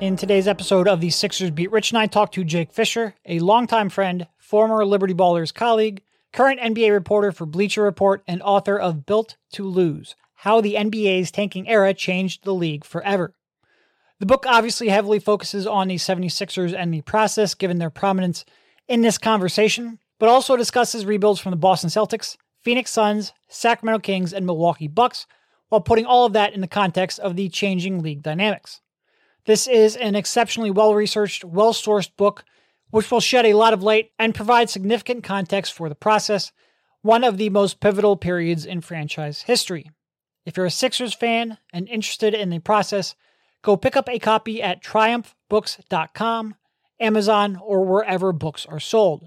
In today's episode of the Sixers Beat, Rich and I talked to Jake Fischer, a longtime friend, former Liberty Ballers colleague, current NBA reporter for Bleacher Report, and author of Built to Lose How the NBA's Tanking Era Changed the League Forever. The book obviously heavily focuses on the 76ers and the process, given their prominence in this conversation, but also discusses rebuilds from the Boston Celtics, Phoenix Suns, Sacramento Kings, and Milwaukee Bucks, while putting all of that in the context of the changing league dynamics. This is an exceptionally well researched, well sourced book, which will shed a lot of light and provide significant context for the process, one of the most pivotal periods in franchise history. If you're a Sixers fan and interested in the process, go pick up a copy at triumphbooks.com, Amazon, or wherever books are sold.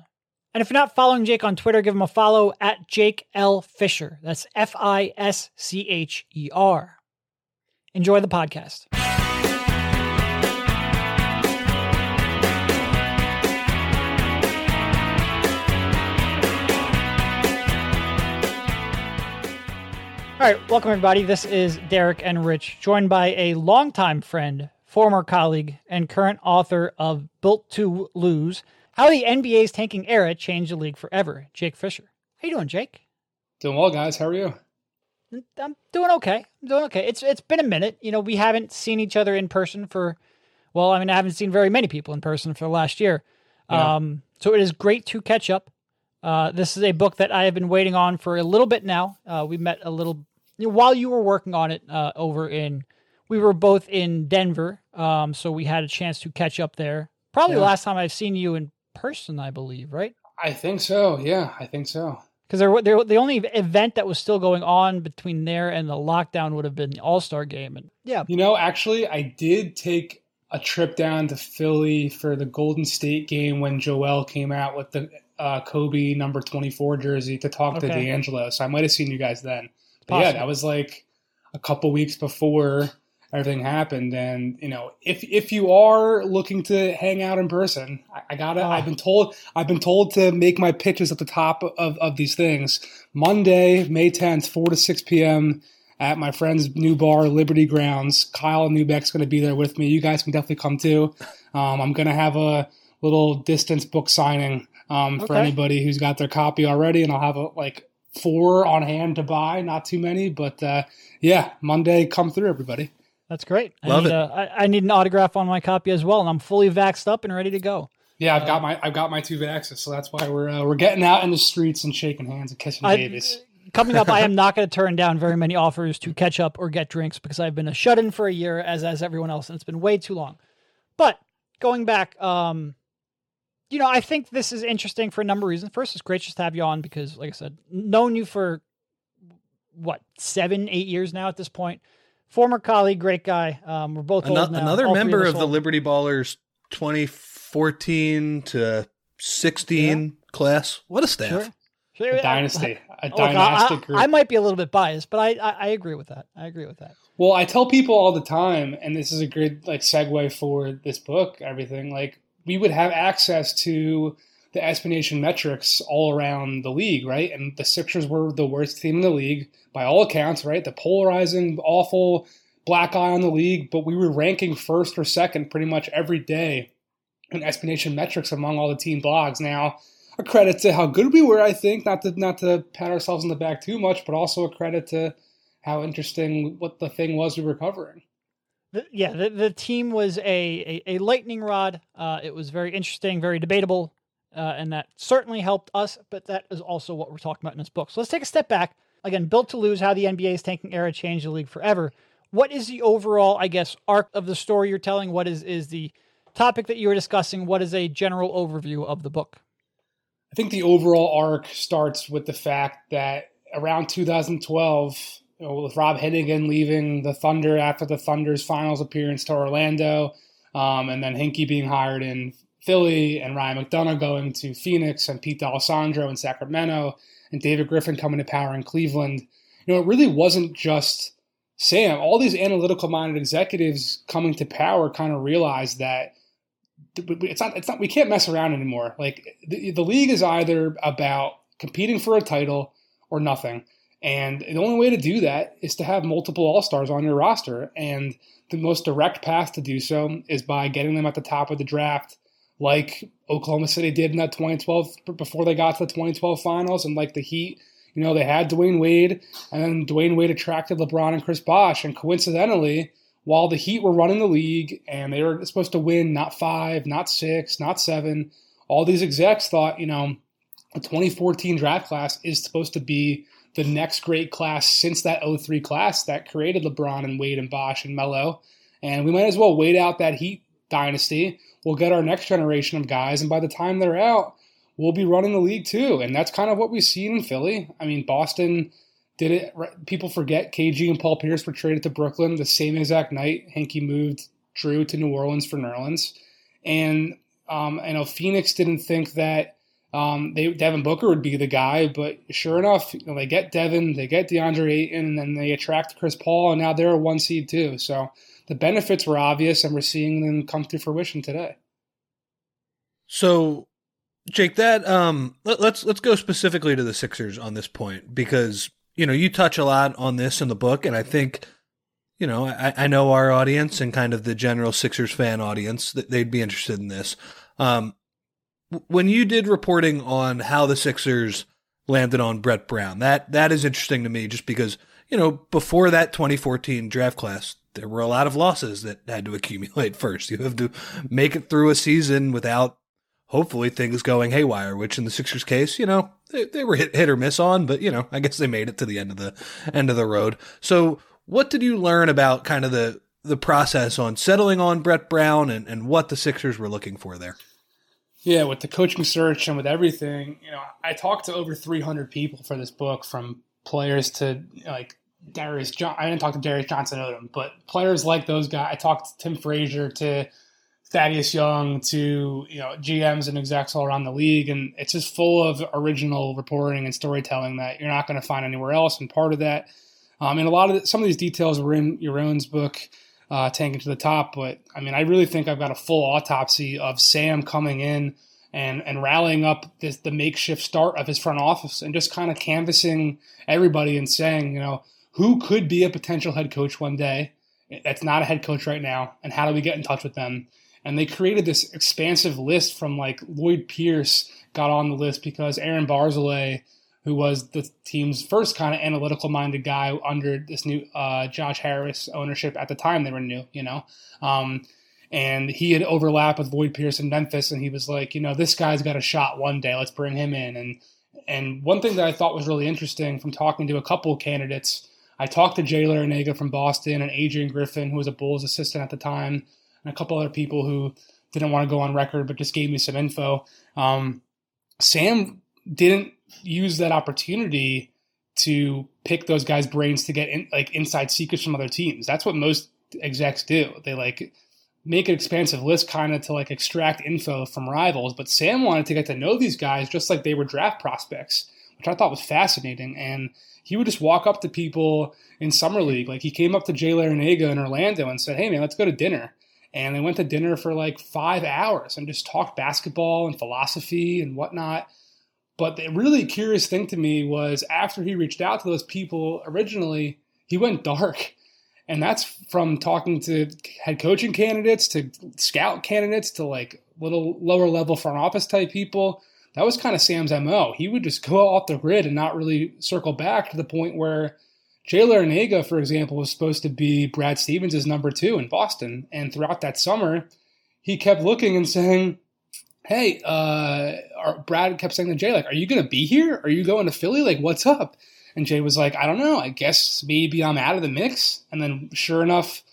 And if you're not following Jake on Twitter, give him a follow at Jake L. Fischer. That's F I S C H E R. Enjoy the podcast. All right, welcome everybody. This is Derek and Rich, joined by a longtime friend, former colleague, and current author of Built to Lose How the NBA's Tanking Era Changed the League Forever, Jake Fischer. How you doing, Jake? Doing well, guys. How are you? I'm doing okay. I'm doing okay. It's it's been a minute. You know, we haven't seen each other in person for well, I mean, I haven't seen very many people in person for the last year. Yeah. Um, so it is great to catch up. Uh, this is a book that I have been waiting on for a little bit now. Uh, we met a little you know, while you were working on it uh, over in. We were both in Denver, um, so we had a chance to catch up there. Probably the last time I've seen you in person, I believe, right? I think so. Yeah, I think so. Because there, there, the only event that was still going on between there and the lockdown would have been the All Star game, and yeah, You know, actually, I did take a trip down to Philly for the Golden State game when Joel came out with the uh, Kobe number 24 jersey to talk to D'Angelo. So I might have seen you guys then. Yeah, that was like a couple weeks before everything happened. And, you know, if if you are looking to hang out in person, I, I gotta, Oh. I've been told, I've been told to make my pitches at the top of, of these things. Monday, May 10th, 4 to 6 p.m. at my friend's new bar, Liberty Grounds. Kyle Neubeck's going to be there with me. You guys can definitely come too. Um, I'm going to have a little distance book signing um, for anybody who's got their copy already, and I'll have a, like four on hand to buy, not too many, but uh, yeah, Monday, come through, everybody. that's great. I Love need it. A, I, I need an autograph on my copy as well, and I'm fully vaxxed up and ready to go. Yeah, I've got my I've got my two vaxes, so that's why we're uh, we're getting out in the streets and shaking hands and kissing I- babies. Coming up, I am not going to turn down very many offers to catch up or get drinks because I've been a shut in for a year, as as everyone else, and it's been way too long. But going back, um, you know, I think this is interesting for a number of reasons. First, it's great just to have you on because, like I said, known you for what seven, eight years now at this point. Former colleague, great guy. Um, we're both Ano- old now. another All member us of the. Liberty Ballers 2014 to 16 class. What a staff. Sure. Sure, A I- dynasty, a Look, I- dynastic I, group. I might be a little bit biased, but I, I I agree with that. I agree with that. Well, I tell people all the time, and this is a good like segue for this book. Everything like we would have access to the SB Nation metrics all around the league, right? And the Sixers were the worst team in the league by all accounts, right? The polarizing, awful black eye on the league, but we were ranking first or second pretty much every day in SB Nation metrics among all the team blogs. Now, a credit to how good we were, I think, not to not to pat ourselves on the back too much, but also a credit to how interesting what the thing was we were covering. The, yeah, the, the team was a, a, a lightning rod. Uh, it was very interesting, very debatable, uh, and that certainly helped us. But that is also what we're talking about in this book. So let's take a step back. Again, built to lose: how the NBA's tanking era changed the league forever. What is the overall, I guess, arc of the story you're telling? What is is the topic that you were discussing? What is a general overview of the book? I think the overall arc starts with the fact that around 2012, you know, with Rob Hennigan leaving the Thunder after the Thunder's finals appearance to Orlando, um, and then Hinkie being hired in Philly, and Ryan McDonough going to Phoenix, and Pete D'Alessandro in Sacramento, and David Griffin coming to power in Cleveland. You know, it really wasn't just Sam. All these analytical minded executives coming to power kind of realized that it's not it's not we can't mess around anymore like the, the league is either about competing for a title or nothing And the only way to do that is to have multiple All Stars on your roster. And the most direct path to do so is by getting them at the top of the draft, like Oklahoma City did in that 2012 before they got to the 2012 finals, and like the Heat. You know, they had Dwyane Wade, and then Dwyane Wade attracted LeBron and Chris Bosh. And coincidentally, while the Heat were running the league and they were supposed to win not five, not six, not seven, all these execs thought, you know, the 2014 draft class is supposed to be the next great class since that 03 class that created LeBron and Wade and Bosh and Melo. And we might as well wait out that Heat dynasty. We'll get our next generation of guys, and by the time they're out, we'll be running the league too. And that's kind of what we've seen in Philly. I mean, Boston did it. People forget KG and Paul Pierce were traded to Brooklyn the same exact night. Hinkie moved Drew to New Orleans for Nerlens. And um, I know Phoenix didn't think that um, they Devin Booker would be the guy, but sure enough, you know, they get Devin, they get DeAndre Ayton, and then they attract Chris Paul, and now they're a one seed too. So the benefits were obvious, and we're seeing them come to fruition today. So, Jake, that um, let, let's let's go specifically to the Sixers on this point because you know you touch a lot on this in the book, and I think you know I, I know our audience and kind of the general Sixers fan audience that they'd be interested in this. Um, when you did reporting on how the Sixers landed on Brett Brown, that that is interesting to me, just because you know before that 2014 draft class, there were a lot of losses that had to accumulate first. You have to make it through a season without hopefully things going haywire, which in the Sixers case, you know, they, they were hit, hit or miss on, but you know, I guess they made it to the end of the end of the road. So what did you learn about kind of the the process on settling on Brett Brown and, and what the Sixers were looking for there? Yeah, with the coaching search and with everything, you know, I talked to over 300 people for this book, from players to like Darius. John- I didn't talk to Darius Johnson Odom, but players like those guys. I talked to Tim Frazier, to Thaddeus Young, to you know GMs and execs all around the league, and it's just full of original reporting and storytelling that you're not going to find anywhere else. And part of that, um, and a lot of the, some of these details were in Yaron's book uh, tanking to the top. But I mean, I really think I've got a full autopsy of Sam coming in and and rallying up this, the makeshift start of his front office and just kind of canvassing everybody and saying, you know, who could be a potential head coach one day that's not a head coach right now, and how do we get in touch with them? And they created this expansive list from like Lloyd Pierce got on the list because Aaron Barzilay who was the team's first kind of analytical minded guy under this new uh, Josh Harris ownership at the time they were new, you know. Um, and he had overlapped with Lloyd Pierce in Memphis, and he was like, you know, this guy's got a shot one day. Let's bring him in. And and one thing that I thought was really interesting from talking to a couple of candidates, I talked to Jay Larranaga from Boston and Adrian Griffin, who was a Bulls assistant at the time, and a couple other people who didn't want to go on record but just gave me some info. Um, Sam didn't use that opportunity to pick those guys' brains to get in, like inside secrets from other teams. That's what most execs do. They like make an expansive list kind of to like extract info from rivals. But Sam wanted to get to know these guys just like they were draft prospects, which I thought was fascinating. And he would just walk up to people in summer league. Like he came up to Jay Larranaga in Orlando and said, "Hey man, let's go to dinner." And they went to dinner for like five hours and just talked basketball and philosophy and whatnot. But the really curious thing to me was after he reached out to those people originally, he went dark. And that's from talking to head coaching candidates to scout candidates to like little lower level front office type people. That was kind of Sam's MO. He would just go off the grid and not really circle back to the point where Jay Larranaga, for example, was supposed to be Brad Stevens' number two in Boston. And throughout that summer, he kept looking and saying, hey, uh, Brad kept saying to Jay, like, are you going to be here? Are you going to Philly? Like, what's up? And Jay was like, I don't know. I guess maybe I'm out of the mix. And then sure enough,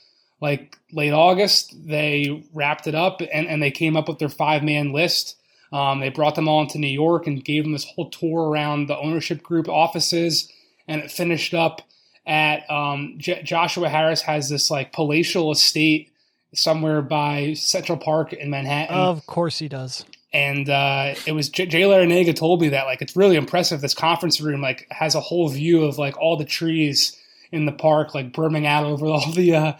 like late August, they wrapped it up and, and they came up with their five man list. Um, they brought them all into New York and gave them this whole tour around the ownership group offices. And it finished up at um, J- Joshua Harris has this like palatial estate somewhere by Central Park in Manhattan. Of course he does. And uh, it was J- Jay Larranaga told me that like it's really impressive. This conference room like has a whole view of like all the trees in the park, like brimming out over all the uh,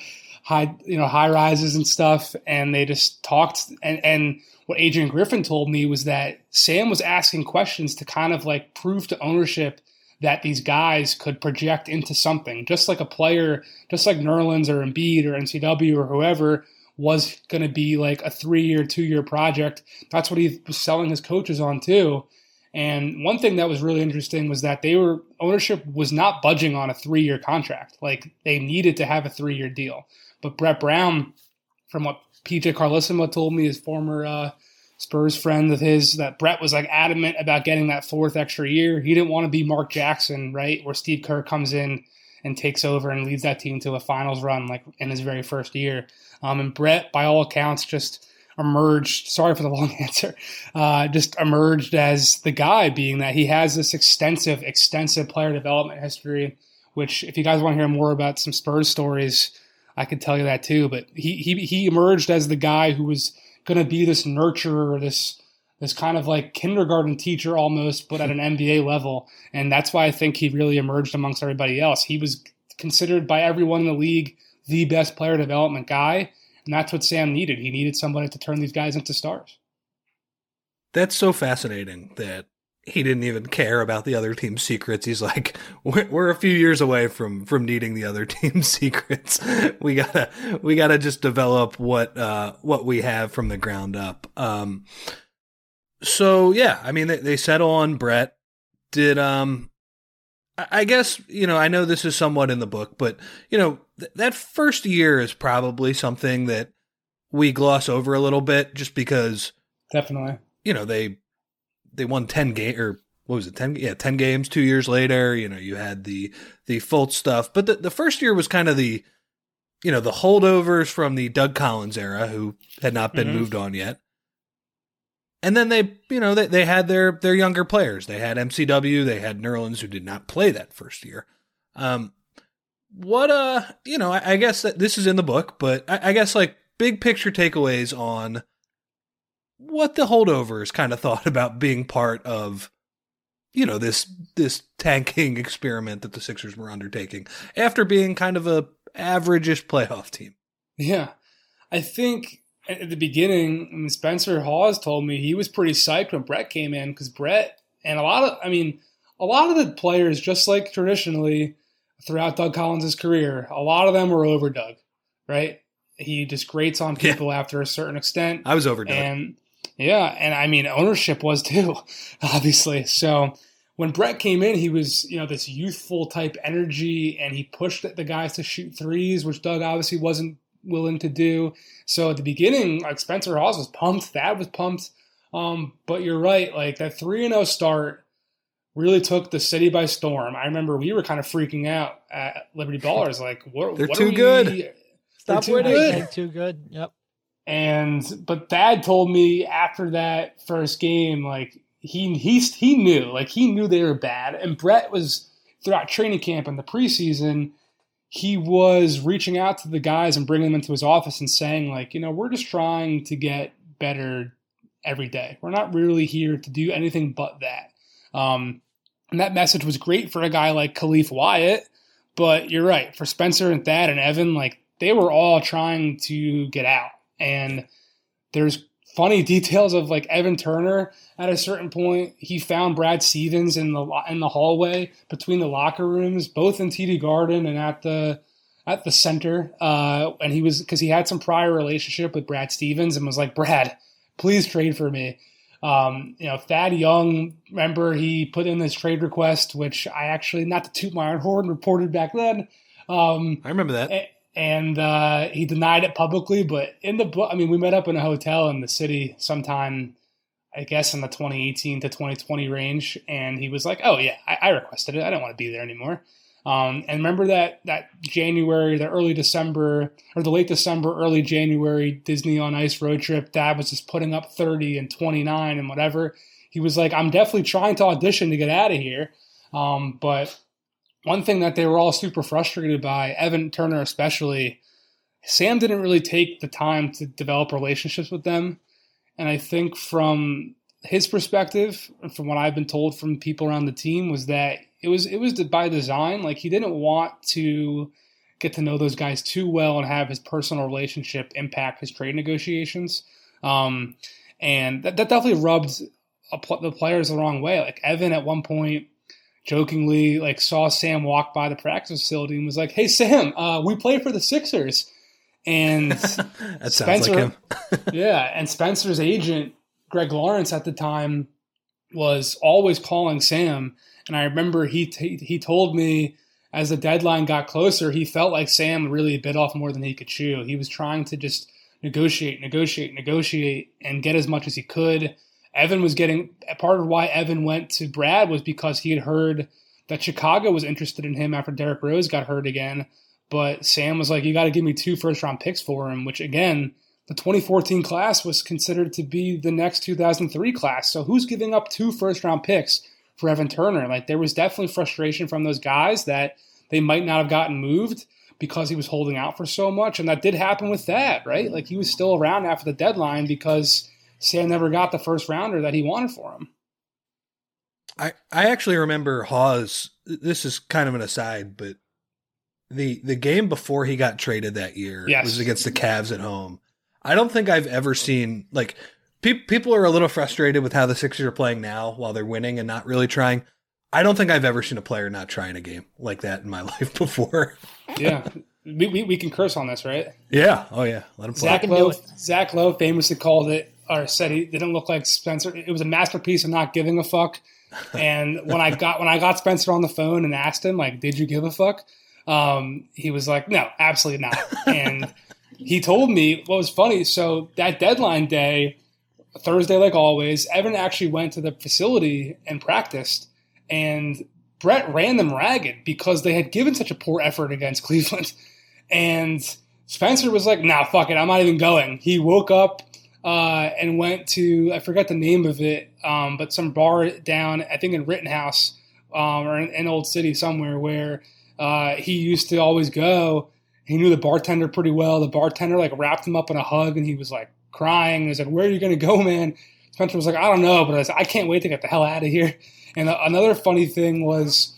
high you know high rises and stuff. And they just talked. And and what Adrian Griffin told me was that Sam was asking questions to kind of like prove to ownership that these guys could project into something, just like a player, just like Nerlens or Embiid or MCW or whoever was going to be like a three year, two year project. That's what he was selling his coaches on too. And one thing that was really interesting was that they were ownership was not budging on a three year contract. Like they needed to have a three year deal. But Brett Brown, from what PJ Carlesimo told me, his former uh, Spurs friend of his, that Brett was like adamant about getting that fourth extra year. He didn't want to be Mark Jackson, right? Where Steve Kerr comes in and takes over and leads that team to a finals run like in his very first year. Um, and Brett, by all accounts, just emerged. Sorry for the long answer. Uh, just emerged as the guy, being that he has this extensive, extensive player development history. Which, if you guys want to hear more about some Spurs stories, I could tell you that too. But he he he emerged as the guy who was going to be this nurturer, this this kind of like kindergarten teacher almost, but at an NBA level. And that's why I think he really emerged amongst everybody else. He was considered by everyone in the league the best player development guy. And that's what Sam needed. He needed somebody to turn these guys into stars. That's so fascinating that he didn't even care about the other team's secrets. He's like, we're, a few years away from from needing the other team's secrets. We gotta we gotta just develop what uh what we have from the ground up. Um. So yeah, I mean they, they settle on Brett. Did um, I guess you know I know this is somewhat in the book, but you know th- that first year is probably something that we gloss over a little bit, just because definitely you know they they won 10 game or what was it 10 yeah 10 games 2 years later you know you had the the Fultz stuff but the, the first year was kind of the you know the holdovers from the Doug Collins era who had not been mm-hmm. moved on yet and then they you know they, they had their their younger players they had MCW they had Nerlens who did not play that first year um what uh you know I, I guess that this is in the book but I, I guess like big picture takeaways on what the holdovers kind of thought about being part of you know this this tanking experiment that the Sixers were undertaking after being kind of a averageish playoff team. Yeah. I think at the beginning, Spencer Hawes told me he was pretty psyched when Brett came in because Brett and a lot of, I mean, a lot of the players, just like traditionally throughout Doug Collins' career, a lot of them were over Doug, right? He just grates on people yeah. after a certain extent. I was over Doug. And yeah, and I mean ownership was too, obviously. So when Brett came in, he was you know this youthful type energy, and he pushed the guys to shoot threes, which Doug obviously wasn't willing to do. So at the beginning, like Spencer Hawes was pumped, Thad was pumped. Um, but you're right, like that three and zero oh start really took the city by storm. I remember we were kind of freaking out at Liberty Ballers, like what, they're what too good. Stop too winning. Good. Too good. Yep. And but Thad told me after that first game, like he he he knew, like he knew they were bad. And Brett was throughout training camp and the preseason, he was reaching out to the guys and bringing them into his office and saying, like, you know, we're just trying to get better every day. We're not really here to do anything but that. Um, and that message was great for a guy like Khalif Wyatt, but you're right for Spencer and Thad and Evan, like they were all trying to get out and there's funny details of like Evan Turner. At a certain point he found Brad Stevens in the in the hallway between the locker rooms both in TD Garden and at the at the center uh, and he was because he had some prior relationship with Brad Stevens and was like Brad please trade for me. Um, you know Thad Young remember he put in this trade request which I actually not to toot my own horn reported back then. Um, I remember that and uh, he denied it publicly. But in the book, I mean, we met up in a hotel in the city sometime, I guess, in the 2018 to 2020 range, and he was like, "Oh yeah, I, I requested it. I don't want to be there anymore." Um, and remember that that January, the early December or the late December, early January Disney on Ice road trip. Thad was just putting up 30 and 29 and whatever. He was like, "I'm definitely trying to audition to get out of here." Um, but one thing that they were all super frustrated by, Evan Turner especially, Sam didn't really take the time to develop relationships with them. And I think from his perspective, and from what I've been told from people around the team, was that it was it was by design. Like he didn't want to get to know those guys too well and have his personal relationship impact his trade negotiations. Um, and that, that definitely rubbed the players the wrong way. Like Evan at one point jokingly like saw Sam walk by the practice facility and was like, "Hey Sam, uh, we play for the Sixers." And that Spencer, sounds like him. yeah, and Spencer's agent Greg Lawrence at the time was always calling Sam, and I remember he t- he told me as the deadline got closer, he felt like Sam really bit off more than he could chew. He was trying to just negotiate, negotiate, negotiate, and get as much as he could. Evan was getting part of why Evan went to Brad was because he had heard that Chicago was interested in him after Derrick Rose got hurt again. But Sam was like, "You got to give me two first round picks for him," which again, the 2014 class was considered to be the next 2003 class. So who's giving up two first round picks for Evan Turner? Like there was definitely frustration from those guys that they might not have gotten moved because he was holding out for so much, and that did happen with that, right? Like he was still around after the deadline because Sam never got the first rounder that he wanted for him. I, I actually remember Hawes. This is kind of an aside, but the the game before he got traded that year Yes. was against the Cavs at home. I don't think I've ever seen like pe- people are a little frustrated with how the Sixers are playing now while they're winning and not really trying. I don't think I've ever seen a player not trying a game like that in my life before. Yeah, we, we, we can curse on this, right? Yeah. Oh yeah. Let him play. Zach do Lowe, it. Zach Lowe famously called it or said he didn't look like Spencer. It was a masterpiece of not giving a fuck. And when I got when I got Spencer on the phone and asked him like, "Did you give a fuck?" Um, he was like, "No, absolutely not." And he told me what was funny. So that deadline day, Thursday, like always, Evan actually went to the facility and practiced, and Brett ran them ragged because they had given such a poor effort against Cleveland. And Spencer was like, nah, fuck it, I'm not even going. He woke up uh, and went to, I forget the name of it, um, but some bar down, I think in Rittenhouse um, or in, in Old City somewhere where uh, he used to always go. He knew the bartender pretty well. The bartender like wrapped him up in a hug and he was like crying. He was like, where are you going to go, man? Spencer was like, I don't know, but I, I can't wait to get the hell out of here. And uh, another funny thing was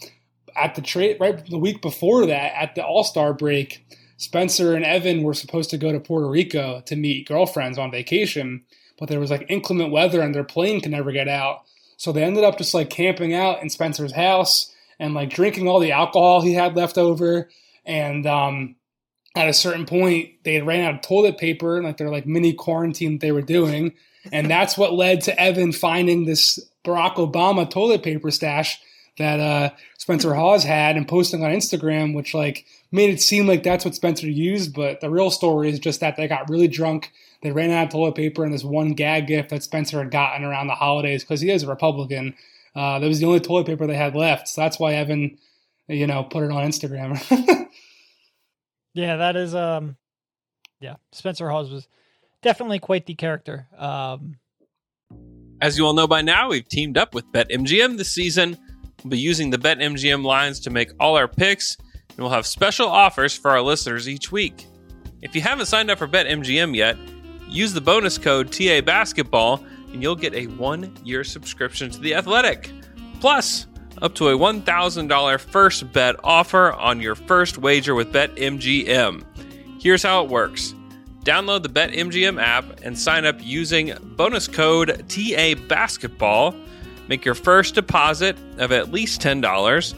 at the trade right the week before that at the All Star break, Spencer and Evan were supposed to go to Puerto Rico to meet girlfriends on vacation, but there was like inclement weather and their plane could never get out. So they ended up just like camping out in Spencer's house and like drinking all the alcohol he had left over. And um, at a certain point, they had ran out of toilet paper and like their like mini quarantine they were doing. And that's what led to Evan finding this Barack Obama toilet paper stash that uh, Spencer Hawes had and posting on Instagram, which like made it seem like that's what Spencer used. But the real story is just that they got really drunk. They ran out of toilet paper and this one gag gift that Spencer had gotten around the holidays because he is a Republican. Uh, that was the only toilet paper they had left. So that's why Evan, you know, put it on Instagram. Yeah, that is um yeah, Spencer Hawes was definitely quite the character. Um As you all know by now, we've teamed up with BetMGM this season. We'll be using the BetMGM lines to make all our picks, and we'll have special offers for our listeners each week. If you haven't signed up for BetMGM yet, use the bonus code TA Basketball, and you'll get a one-year subscription to the Athletic. Plus, up to a $1,000 first bet offer on your first wager with BetMGM. Here's how it works. Download the BetMGM app and sign up using bonus code TA Basketball. Make your first deposit of at least $10.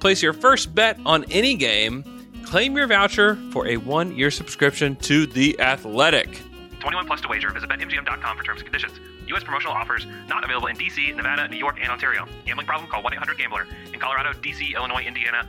Place your first bet on any game. Claim your voucher for a one year subscription to The Athletic. 21 plus to wager. Visit BetMGM.com for terms and conditions. U.S. promotional offers not available in D.C., Nevada, New York, and Ontario. Gambling problem? Call 1-800-GAMBLER. In Colorado, D.C., Illinois, Indiana,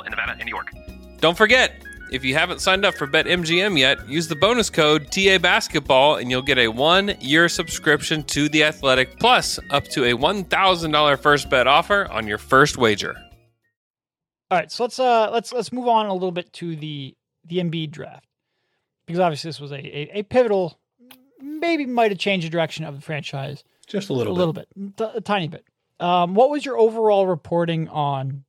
in Nevada and New York. Don't forget, if you haven't signed up for BetMGM yet, use the bonus code TA Basketball and you'll get a one year subscription to The Athletic, plus up to a $1,000 first bet offer on your first wager. all right, so let's uh let's let's move on a little bit to the the Embiid draft. Because obviously this was a a, a pivotal maybe might have changed the direction of the franchise Just a little a little, little bit. bit, t- a tiny bit. Um, what was your overall reporting on,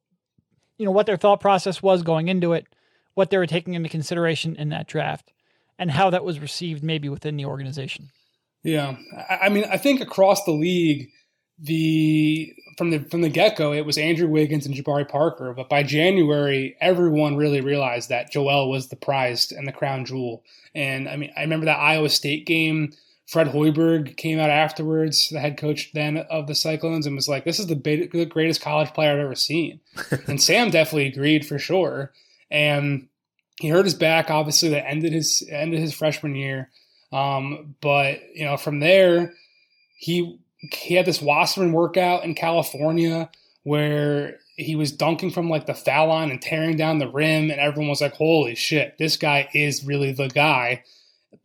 you know, what their thought process was going into it, what they were taking into consideration in that draft, and how that was received maybe within the organization? Yeah, I mean, I think across the league, the from the from the get go, it was Andrew Wiggins and Jabari Parker. But by January, everyone really realized that Joel was the prized and the crown jewel. And I mean, I remember that Iowa State game. Fred Hoiberg came out afterwards, the head coach then of the Cyclones, and was like, "This is the, the greatest college player I've ever seen." and Sam definitely agreed for sure. And he hurt his back, obviously, that ended his ended his freshman year. Um, but you know, from there, he he had this Wasserman workout in California where he was dunking from like the foul line and tearing down the rim, and everyone was like, "Holy shit, this guy is really the guy."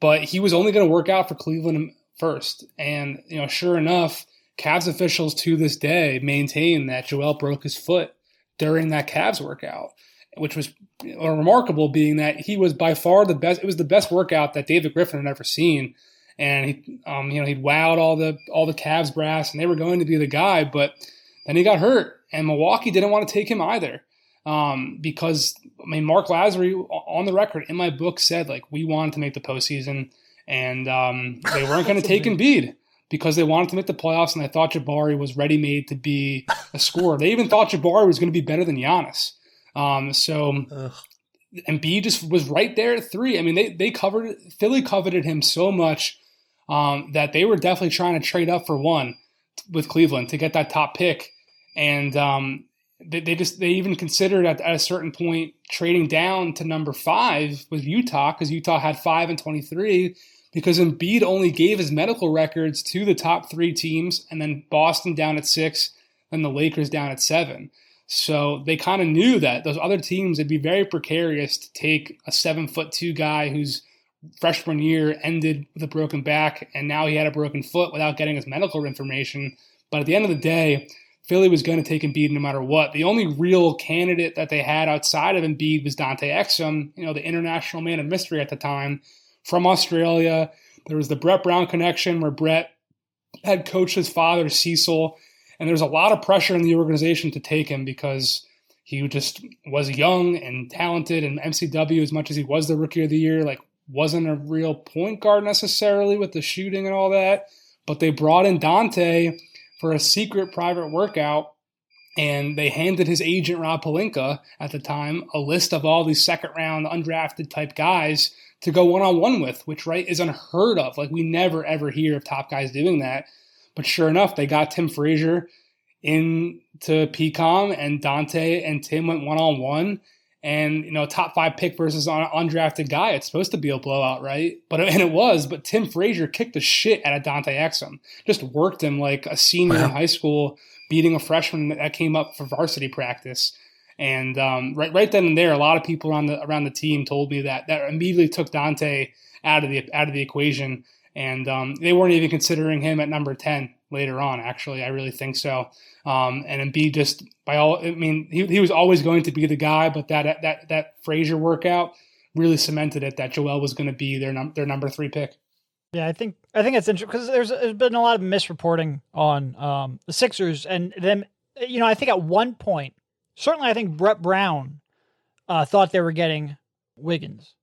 But he was only going to work out for Cleveland first, and you know, sure enough, Cavs officials to this day maintain that Joel broke his foot during that Cavs workout, which was remarkable, being that he was by far the best. It was the best workout that David Griffin had ever seen and he, um, you know, he'd wowed all the all the Cavs brass, and they were going to be the guy. But then he got hurt, and Milwaukee didn't want to take him either, um, because I mean, Mark Lasry on the record in my book said like we wanted to make the postseason, and um, they weren't going to take Embiid because they wanted to make the playoffs, and they thought Jabari was ready made to be a scorer. They even thought Jabari was going to be better than Giannis. Um, so. Ugh. Embiid just was right there at three. I mean, they they covered Philly coveted him so much um, that they were definitely trying to trade up for one with Cleveland to get that top pick, and um, they, they, just they even considered at, at, a certain point trading down to number five with Utah because Utah had five and twenty three because Embiid only gave his medical records to the top three teams, and then Boston down at six, and the Lakers down at seven. So they kind of knew that those other teams would be very precarious to take a seven foot two guy who's freshman year ended with a broken back, and now he had a broken foot without getting his medical information. But at the end of the day, Philly was going to take Embiid no matter what. The only real candidate that they had outside of Embiid was Dante Exum, you know, the international man of mystery at the time from Australia. There was the Brett Brown connection where Brett had coached his father, Cecil, and there was a lot of pressure in the organization to take him because he just was young and talented and MCW as much as he was the rookie of the year. Like wasn't a real point guard necessarily with the shooting and all that, but they brought in Dante for a secret private workout and they handed his agent Rob Pelinka, at the time a list of all these second round undrafted type guys to go one on one with, which right is unheard of. Like we never ever hear of top guys doing that. But sure enough, they got Tim Frazier into PCOM and Dante and Tim went one on one and you know top five pick versus an undrafted guy it's supposed to be a blowout right? But and it was but tim frazier kicked the shit out of dante exum. Just worked him like a senior wow. in high school beating a freshman that came up for varsity practice. And um, right right then and there a lot of people around the around the team told me that that immediately took dante out of the out of the equation. And um, they weren't even considering him at number 10 later on actually i really think so um, and Embiid just by all, I mean, he, he was always going to be the guy, but that that that Frazier workout really cemented it that Joel was going to be their num- their number three pick. Yeah, I think I think it's interesting because there's, there's been a lot of misreporting on um, the Sixers and them. You know, I think at one point, certainly, I think Brett Brown uh, thought they were getting Wiggins.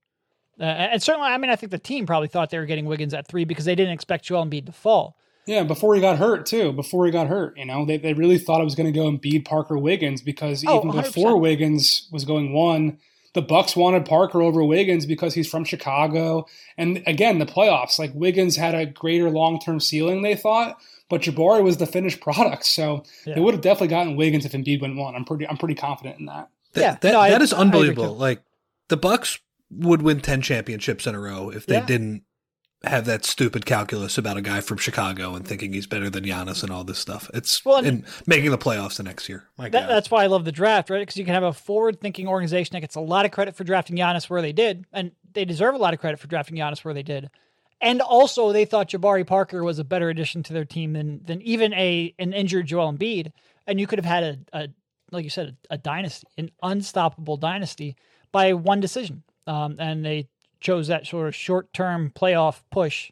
Uh, and certainly, I mean, I think the team probably thought they were getting Wiggins at three because they didn't expect Joel Embiid to fall. Yeah, before he got hurt too. Before he got hurt, you know, they, they really thought it was going to go Embiid Parker, Wiggins because oh, even 100%. before Wiggins was going one, the Bucks wanted Parker over Wiggins because he's from Chicago. And again, the playoffs, like Wiggins had a greater long term ceiling, they thought, but Jabari was the finished product. So yeah. they would have definitely gotten Wiggins if Embiid went one. I'm pretty I'm pretty confident in that. that yeah, that, no, that I, is unbelievable. Like the Bucks would win ten championships in a row if they yeah. didn't have that stupid calculus about a guy from Chicago and thinking he's better than Giannis and all this stuff. It's well, and making the playoffs the next year. That, that's why I love the draft, right? Because you can have a forward-thinking organization that gets a lot of credit for drafting Giannis where they did, and they deserve a lot of credit for drafting Giannis where they did. And also, they thought Jabari Parker was a better addition to their team than than even a an injured Joel Embiid. And you could have had a, a like you said, a, a dynasty, an unstoppable dynasty by one decision. Um, and they chose that sort of short term playoff push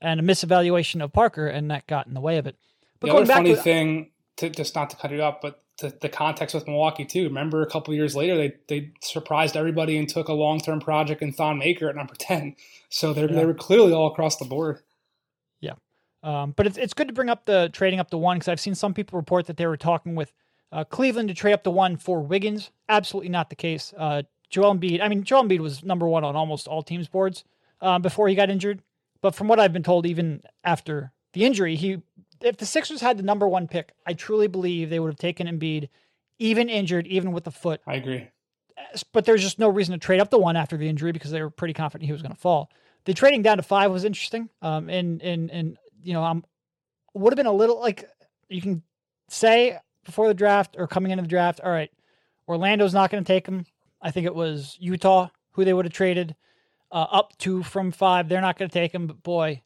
and a misevaluation of Parker, and that got in the way of it. But the other funny to, thing to, just not to cut it up, but the, the context with Milwaukee too. Remember, a couple years later, they they surprised everybody and took a long term project in Thon Maker at number ten. So they Yeah. they were clearly all across the board. Yeah, um, but it's it's good to bring up the trading up to one because I've seen some people report that they were talking with uh, Cleveland to trade up to one for Wiggins. Absolutely not the case. Uh, Joel Embiid. I mean, Joel Embiid was number one on almost all teams' boards um, before he got injured. But from what I've been told, even after the injury, he if the Sixers had the number one pick, I truly believe they would have taken Embiid, even injured, even with the foot. I agree. But there's just no reason to trade up the one after the injury because they were pretty confident he was going to fall. The trading down to five was interesting. Um, and and and you know, I'm would have been a little like you can say before the draft or coming into the draft. All right, Orlando's not going to take him. I think it was Utah who they would have traded uh, up to from five. They're not going to take him, but boy,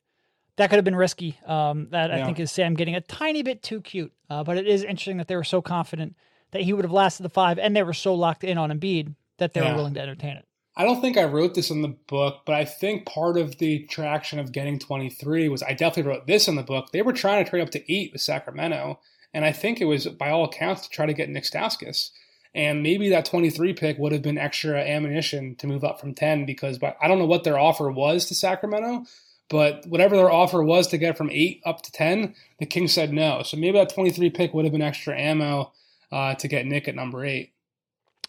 that could have been risky. Um, that I think is Sam getting a tiny bit too cute. Uh, but it is interesting that they were so confident that he would have lasted the five, and they were so locked in on Embiid that they Yeah. were willing to entertain it. I don't think I wrote this in the book, but I think part of the traction of getting 23 was I definitely wrote this in the book. They were trying to trade up to eight with Sacramento, and I think it was, by all accounts, to try to get Nick Stauskas. And maybe that 23 pick would have been extra ammunition to move up from 10 because but I don't know what their offer was to Sacramento, but whatever their offer was to get from 8 up to 10, the Kings said no. So maybe that 23 pick would have been extra ammo uh, to get Nick at number 8.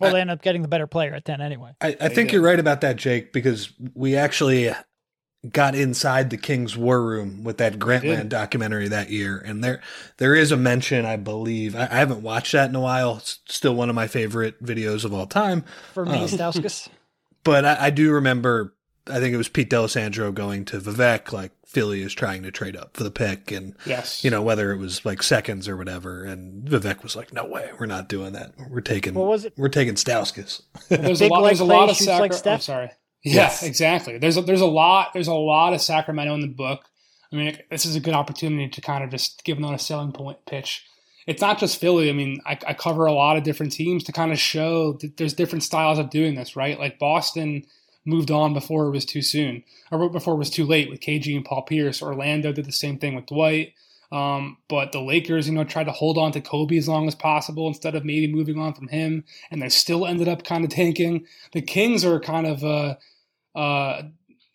Well, I- they end up getting the better player at ten anyway. I, I think did. you're right about that, Jake, because we actually got inside the King's War Room with that Grantland documentary that year, and there there is a mention, I believe. I, I haven't watched that in a while. It's still one of my favorite videos of all time, For me, Um, Stauskas. but I, I do remember. I think it was Pete D'Alessandro going to Vivek, like Philly is trying to trade up for the pick, and Yes. you know whether it was like seconds or whatever. And Vivek was like, "No way, we're not doing that. We're taking What was it? we're taking Stauskas." there's a lot. leg There's a lot of shoots Sacra- like oh, Steph? sorry. Yes. Yes, exactly. There's a, there's a lot. There's a lot of Sacramento in the book. I mean, this is a good opportunity to kind of just give them a selling point pitch. It's not just Philly. I mean, I, I cover a lot of different teams to kind of show that there's different styles of doing this, right? Like Boston moved on before it was too soon, or before it was too late with KG and Paul Pierce. Orlando did the same thing with Dwight. Um, but the Lakers, you know, tried to hold on to Kobe as long as possible instead of maybe moving on from him, and they still ended up kind of tanking. The Kings are kind of, uh, uh,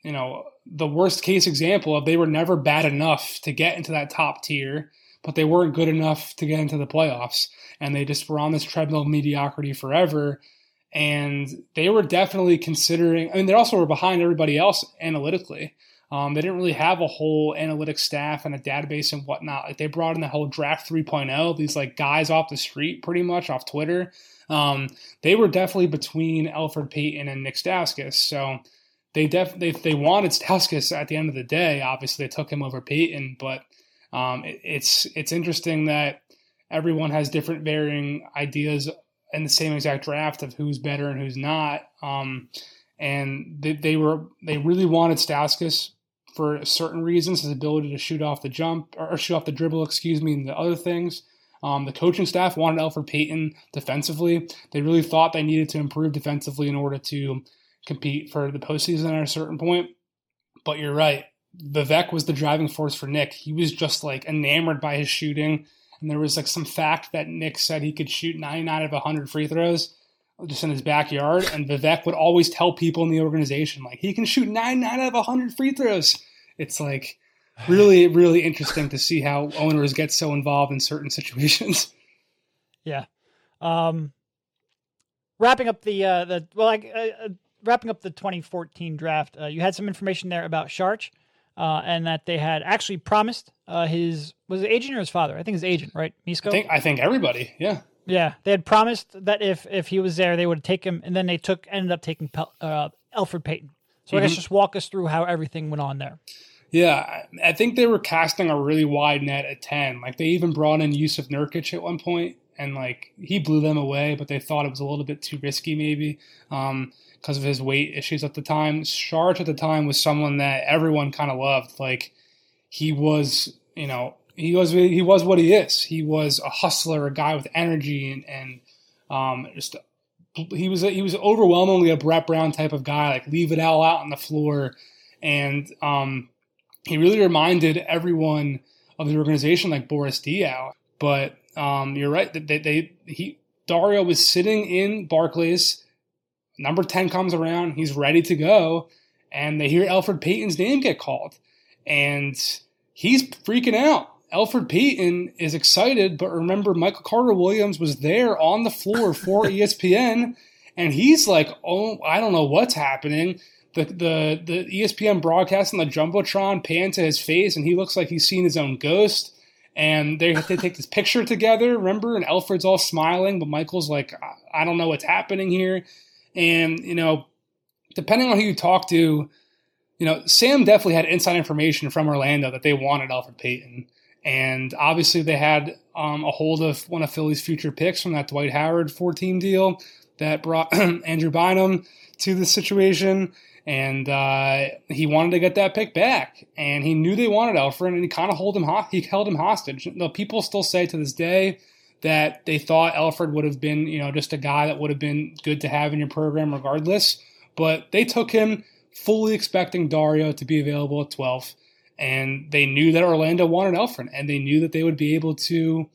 you know, the worst case example of they were never bad enough to get into that top tier, but they weren't good enough to get into the playoffs, and they just were on this treadmill of mediocrity forever. And they were definitely considering. I mean, they also were behind everybody else analytically. Um, they didn't really have a whole analytics staff and a database and whatnot. Like they brought in the whole draft 3.0, these like guys off the street, pretty much off Twitter. Um, they were definitely between Elfrid Payton and Nick Stauskas. So they def they, they wanted Stauskas at the end of the day. Obviously, they took him over Payton, but um, it, it's it's interesting that everyone has different varying ideas in the same exact draft of who's better and who's not. Um, and they, they were they really wanted Stauskas for certain reasons, his ability to shoot off the jump or shoot off the dribble, excuse me, and the other things. Um, the coaching staff wanted Elfrid Payton defensively. They really thought they needed to improve defensively in order to compete for the postseason at a certain point. But you're right. Vivek was the driving force for Nick. He was just like enamored by his shooting. And there was like some fact that Nick said he could shoot 99 out of 100 free throws just in his backyard. And Vivek would always tell people in the organization, like, he can shoot nine, nine out of 100 free throws. It's like really, really interesting to see how owners get so involved in certain situations. Yeah. Um, wrapping up the uh, the well, like uh, uh, wrapping up the 2014 draft, uh, you had some information there about Saric, uh, and that they had actually promised uh, his was it agent or his father? I think his agent, right? Misko. I think, I think everybody, yeah. Yeah, they had promised that if if he was there, they would take him, and then they took ended up taking Pel- uh, Elfrid Payton. So I guess Mhm. just walk us through how everything went on there. Yeah, I- think they were casting a really wide net at 10. Like, they even brought in Jusuf Nurkic at one point, and, like, he blew them away, but they thought it was a little bit too risky, maybe, um, because of his weight issues at the time. Saric at the time was someone that everyone kind of loved. Like, he was, you know, he was he was what he is. He was a hustler, a guy with energy, and, and um, just he was a, he was overwhelmingly a Brett Brown type of guy. Like, leave it all out on the floor, and um, he really reminded everyone of the organization like Boris Diaw. But um, you're right. They, they he Dario was sitting in Barclays. Number ten comes around. He's ready to go, and they hear Elfrid Payton's name get called, and he's freaking out. Elfrid Payton is excited, but remember, Michael Carter Williams was there on the floor for ESPN, and he's like, "Oh, I don't know what's happening." The the the ESPN broadcast on the jumbotron pan to his face, and he looks like he's seen his own ghost. And they have to take this picture together, remember? And Elfrid's all smiling, but Michael's like, "I don't know what's happening here." And you know, depending on who you talk to, you know, Sam definitely had inside information from Orlando that they wanted Elfrid Payton. And obviously, they had um, a hold of one of Philly's future picks from that Dwight Howard 14 deal that brought Andrew Bynum to the situation. And uh, he wanted to get that pick back. And he knew they wanted Elfrid, and he kind of held him, ho- he held him hostage. The people still say to this day that they thought Elfrid would have been, you know, just a guy that would have been good to have in your program regardless. But they took him fully expecting Dario to be available at 12 and they knew that Orlando wanted Elfrid, and they knew that they would be able to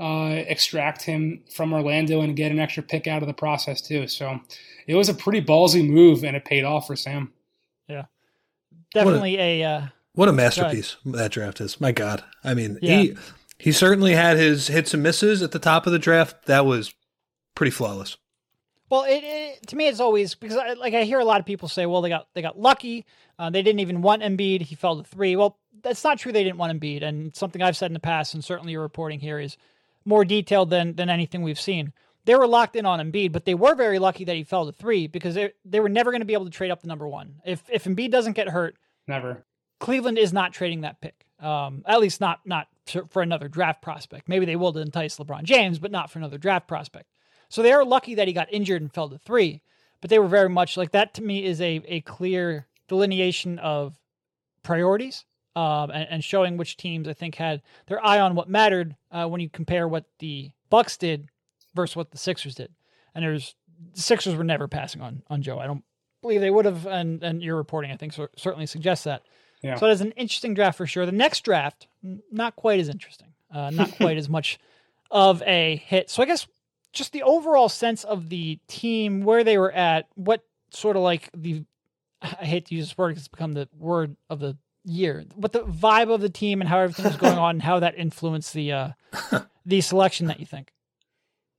uh, extract him from Orlando and get an extra pick out of the process too. So it was a pretty ballsy move, and it paid off for Sam. Yeah, definitely what a, a uh, what a masterpiece that draft is. My God, I mean yeah. he he certainly had his hits and misses at the top of the draft. That was pretty flawless. Well, it, it, to me, it's always because I, like I hear a lot of people say, "Well, they got they got lucky. Uh, they didn't even want Embiid. He fell to three. Well, that's not true. They didn't want Embiid, and something I've said in the past, and certainly your reporting here is more detailed than than anything we've seen. They were locked in on Embiid, but they were very lucky that he fell to three because they they were never going to be able to trade up the number one. If if Embiid doesn't get hurt, never. Cleveland is not trading that pick. Um, at least not not for another draft prospect. Maybe they will to entice LeBron James, but not for another draft prospect. So they are lucky that he got injured and fell to three, but they were very much like that to me is a, a clear delineation of priorities um, and, and, showing which teams I think had their eye on what mattered uh, when you compare what the Bucks did versus what the Sixers did. And there's the Sixers were never passing on on Joe. I don't believe they would have, and and your reporting I think so, certainly suggests that. Yeah. So it is an interesting draft for sure. The next draft, not quite as interesting, uh, not quite as much of a hit. So I guess just the overall sense of the team, where they were at, what sort of like the I hate to use this word because it's become the word of the year, but the vibe of the team and how everything was going on and how that influenced the uh, the selection that you think.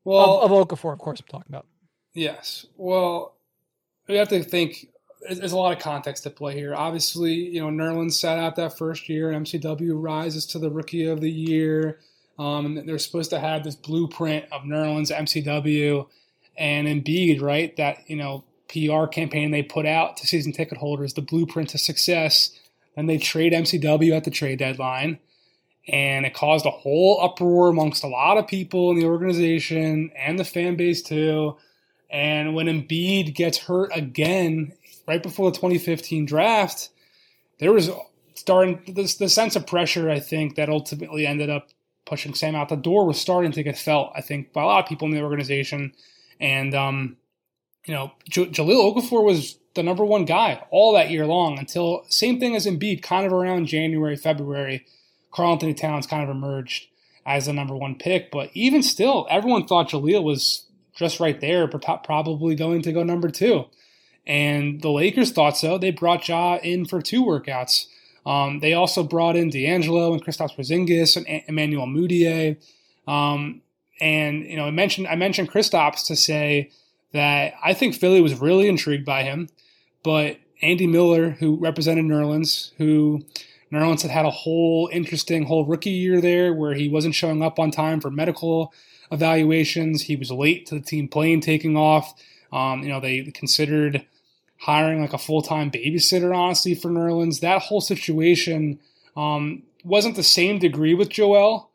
Well, of, of Okafor, of course, I'm talking about. Yes. Well, we have to think. There's a lot of context to play here. Obviously, you know, Nerlens sat out that first year, and MCW rises to the Rookie of the Year. Um, and they're supposed to have this blueprint of Nerlens, MCW, and Embiid, right? That you know PR campaign they put out to season ticket holders, the blueprint to success. Then they trade MCW at the trade deadline, and it caused a whole uproar amongst a lot of people in the organization and the fan base too. And when Embiid gets hurt again right before the 2015 draft, there was starting this the sense of pressure. I think that ultimately ended up pushing Sam out the door was starting to get felt, I think, by a lot of people in the organization. And, um, you know, J- Jahlil Okafor was the number one guy all that year long until same thing as Embiid, kind of around January, February. Karl-Anthony Towns kind of emerged as the number one pick. But even still, everyone thought Jahlil was just right there, probably going to go number two. And the Lakers thought so. They brought Ja in for two workouts. Um, they also brought in D'Angelo and Kristaps Porzingis and Emmanuel Mudiay. Um, and you know, I mentioned I mentioned Kristaps to say that I think Philly was really intrigued by him, but Andy Miller, who represented Nerlens, who Nerlens had had a whole interesting whole rookie year there where he wasn't showing up on time for medical evaluations. He was late to the team plane taking off. Um, you know, they considered hiring like a full time babysitter, honestly, for Nerlens. That whole situation um, wasn't the same degree with Joel.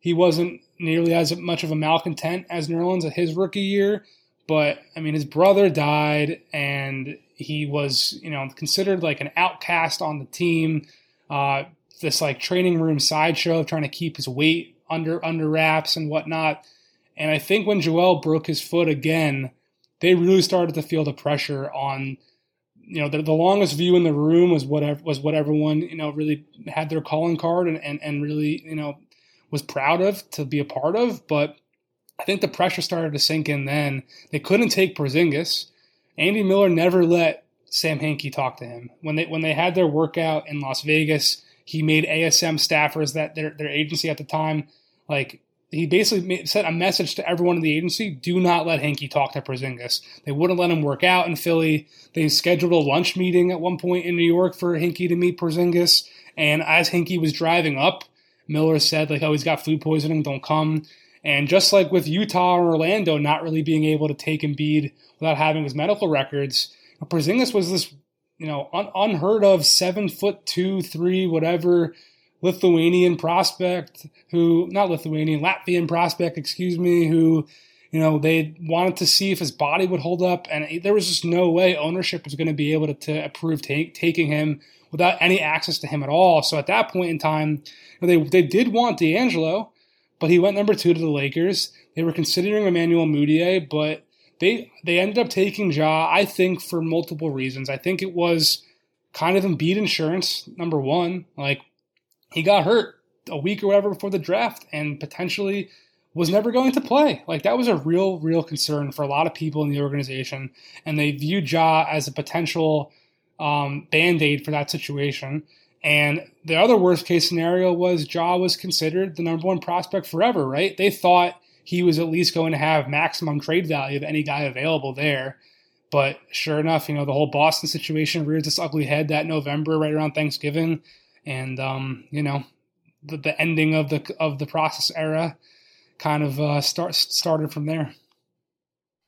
He wasn't nearly as much of a malcontent as Nerlens at his rookie year. But I mean, his brother died, and he was, you know, considered like an outcast on the team. Uh, this like training room sideshow, trying to keep his weight under under wraps and whatnot. And I think when Joel broke his foot again, they really started to feel the pressure on you know the, the longest view in the room was whatever was what everyone you know really had their calling card and, and, and really you know was proud of to be a part of. But I think the pressure started to sink in then. They couldn't take Porzingis. Andy Miller never let Sam Hinkie talk to him. When they when they had their workout in Las Vegas, he made ASM staffers that their their agency at the time like he basically sent a message to everyone in the agency: do not let Hinkie talk to Porzingis. They wouldn't let him work out in Philly. They scheduled a lunch meeting at one point in New York for Hinkie to meet Porzingis. And as Hinkie was driving up, Miller said like, "Oh, he's got food poisoning. Don't come." And just like with Utah or Orlando not really being able to take Embiid without having his medical records, Porzingis was this, you know, un- unheard of seven foot two, three, whatever Lithuanian prospect who, not Lithuanian, Latvian prospect, excuse me, who, you know, they wanted to see if his body would hold up. And there was just no way ownership was going to be able to, to approve take, taking him without any access to him at all. So at that point in time, they, they did want D'Angelo, but he went number two to the Lakers. They were considering Emmanuel Mudiay, but they they ended up taking Ja, I think, for multiple reasons. I think it was kind of Embiid insurance, number one. Like he got hurt a week or whatever before the draft and potentially was never going to play. Like that was a real, real concern for a lot of people in the organization, and they viewed Ja as a potential um, band aid for that situation. And the other worst case scenario was Ja was considered the number one prospect forever, right? They thought he was at least going to have maximum trade value of any guy available there. But sure enough, you know, the whole Boston situation reared its ugly head that November, right around Thanksgiving and um, you know the, the ending of the of the process era kind of uh, start started from there.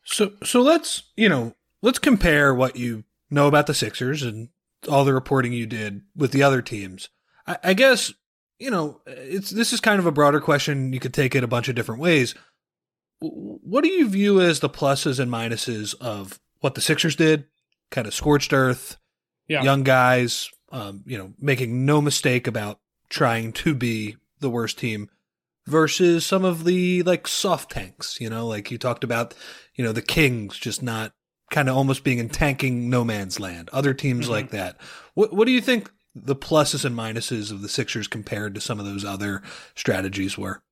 So so let's you know let's compare what you know about the Sixers and all the reporting you did with the other teams. I, I guess you know it's this is kind of a broader question. You could take it a bunch of different ways. What do you view as the pluses and minuses of what the Sixers did? Kind of scorched earth, yeah. young guys, um, you know, making no mistake about trying to be the worst team versus some of the like soft tanks, you know, like you talked about, you know, the Kings just not kind of almost being in tanking no man's land. Other teams mm-hmm. like that. What what do you think the pluses and minuses of the Sixers compared to some of those other strategies were?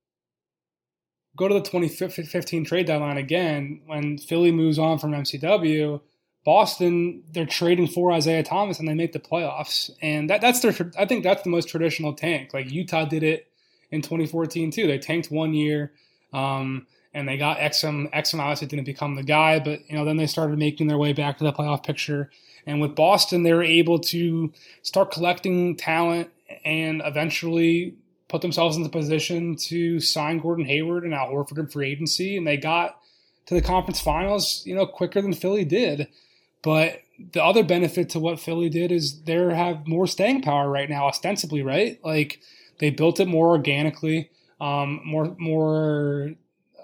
Go to the 2015 trade deadline again when Philly moves on from MCW Boston, they're trading for Isaiah Thomas and they make the playoffs. And that, that's their, I think that's the most traditional tank. Like Utah did it in 2014 too. They tanked one year um, and they got Exum. Exum obviously didn't become the guy, but you know then they started making their way back to the playoff picture. And with Boston, they were able to start collecting talent and eventually put themselves in the position to sign Gordon Hayward and Al Horford in free agency. And they got to the conference finals, you know, quicker than Philly did. But the other benefit to what Philly did is they have more staying power right now, ostensibly, right? Like they built it more organically, um, more more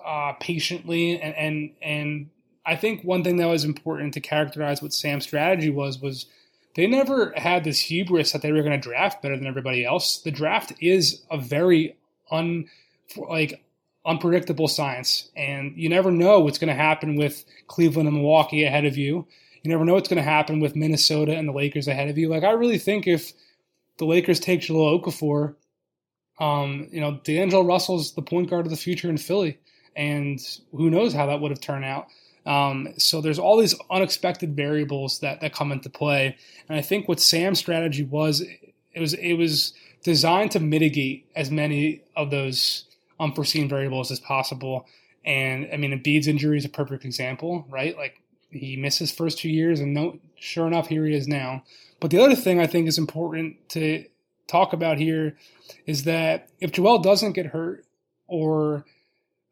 uh, patiently, and and and I think one thing that was important to characterize what Sam's strategy was was they never had this hubris that they were going to draft better than everybody else. The draft is a very un like unpredictable science, and you never know what's going to happen with Cleveland and Milwaukee ahead of you. You never know what's going to happen with Minnesota and the Lakers ahead of you. Like I really think if the Lakers take Jahlil Okafor, um, you know, D'Angelo Russell's the point guard of the future in Philly, and who knows how that would have turned out. Um, so there's all these unexpected variables that that come into play, and I think what Sam's strategy was, it was it was designed to mitigate as many of those unforeseen variables as possible. And I mean, Embiid's injury is a perfect example, right? Like he missed his first two years, and no, sure enough, here he is now. But the other thing I think is important to talk about here is that if Joel doesn't get hurt or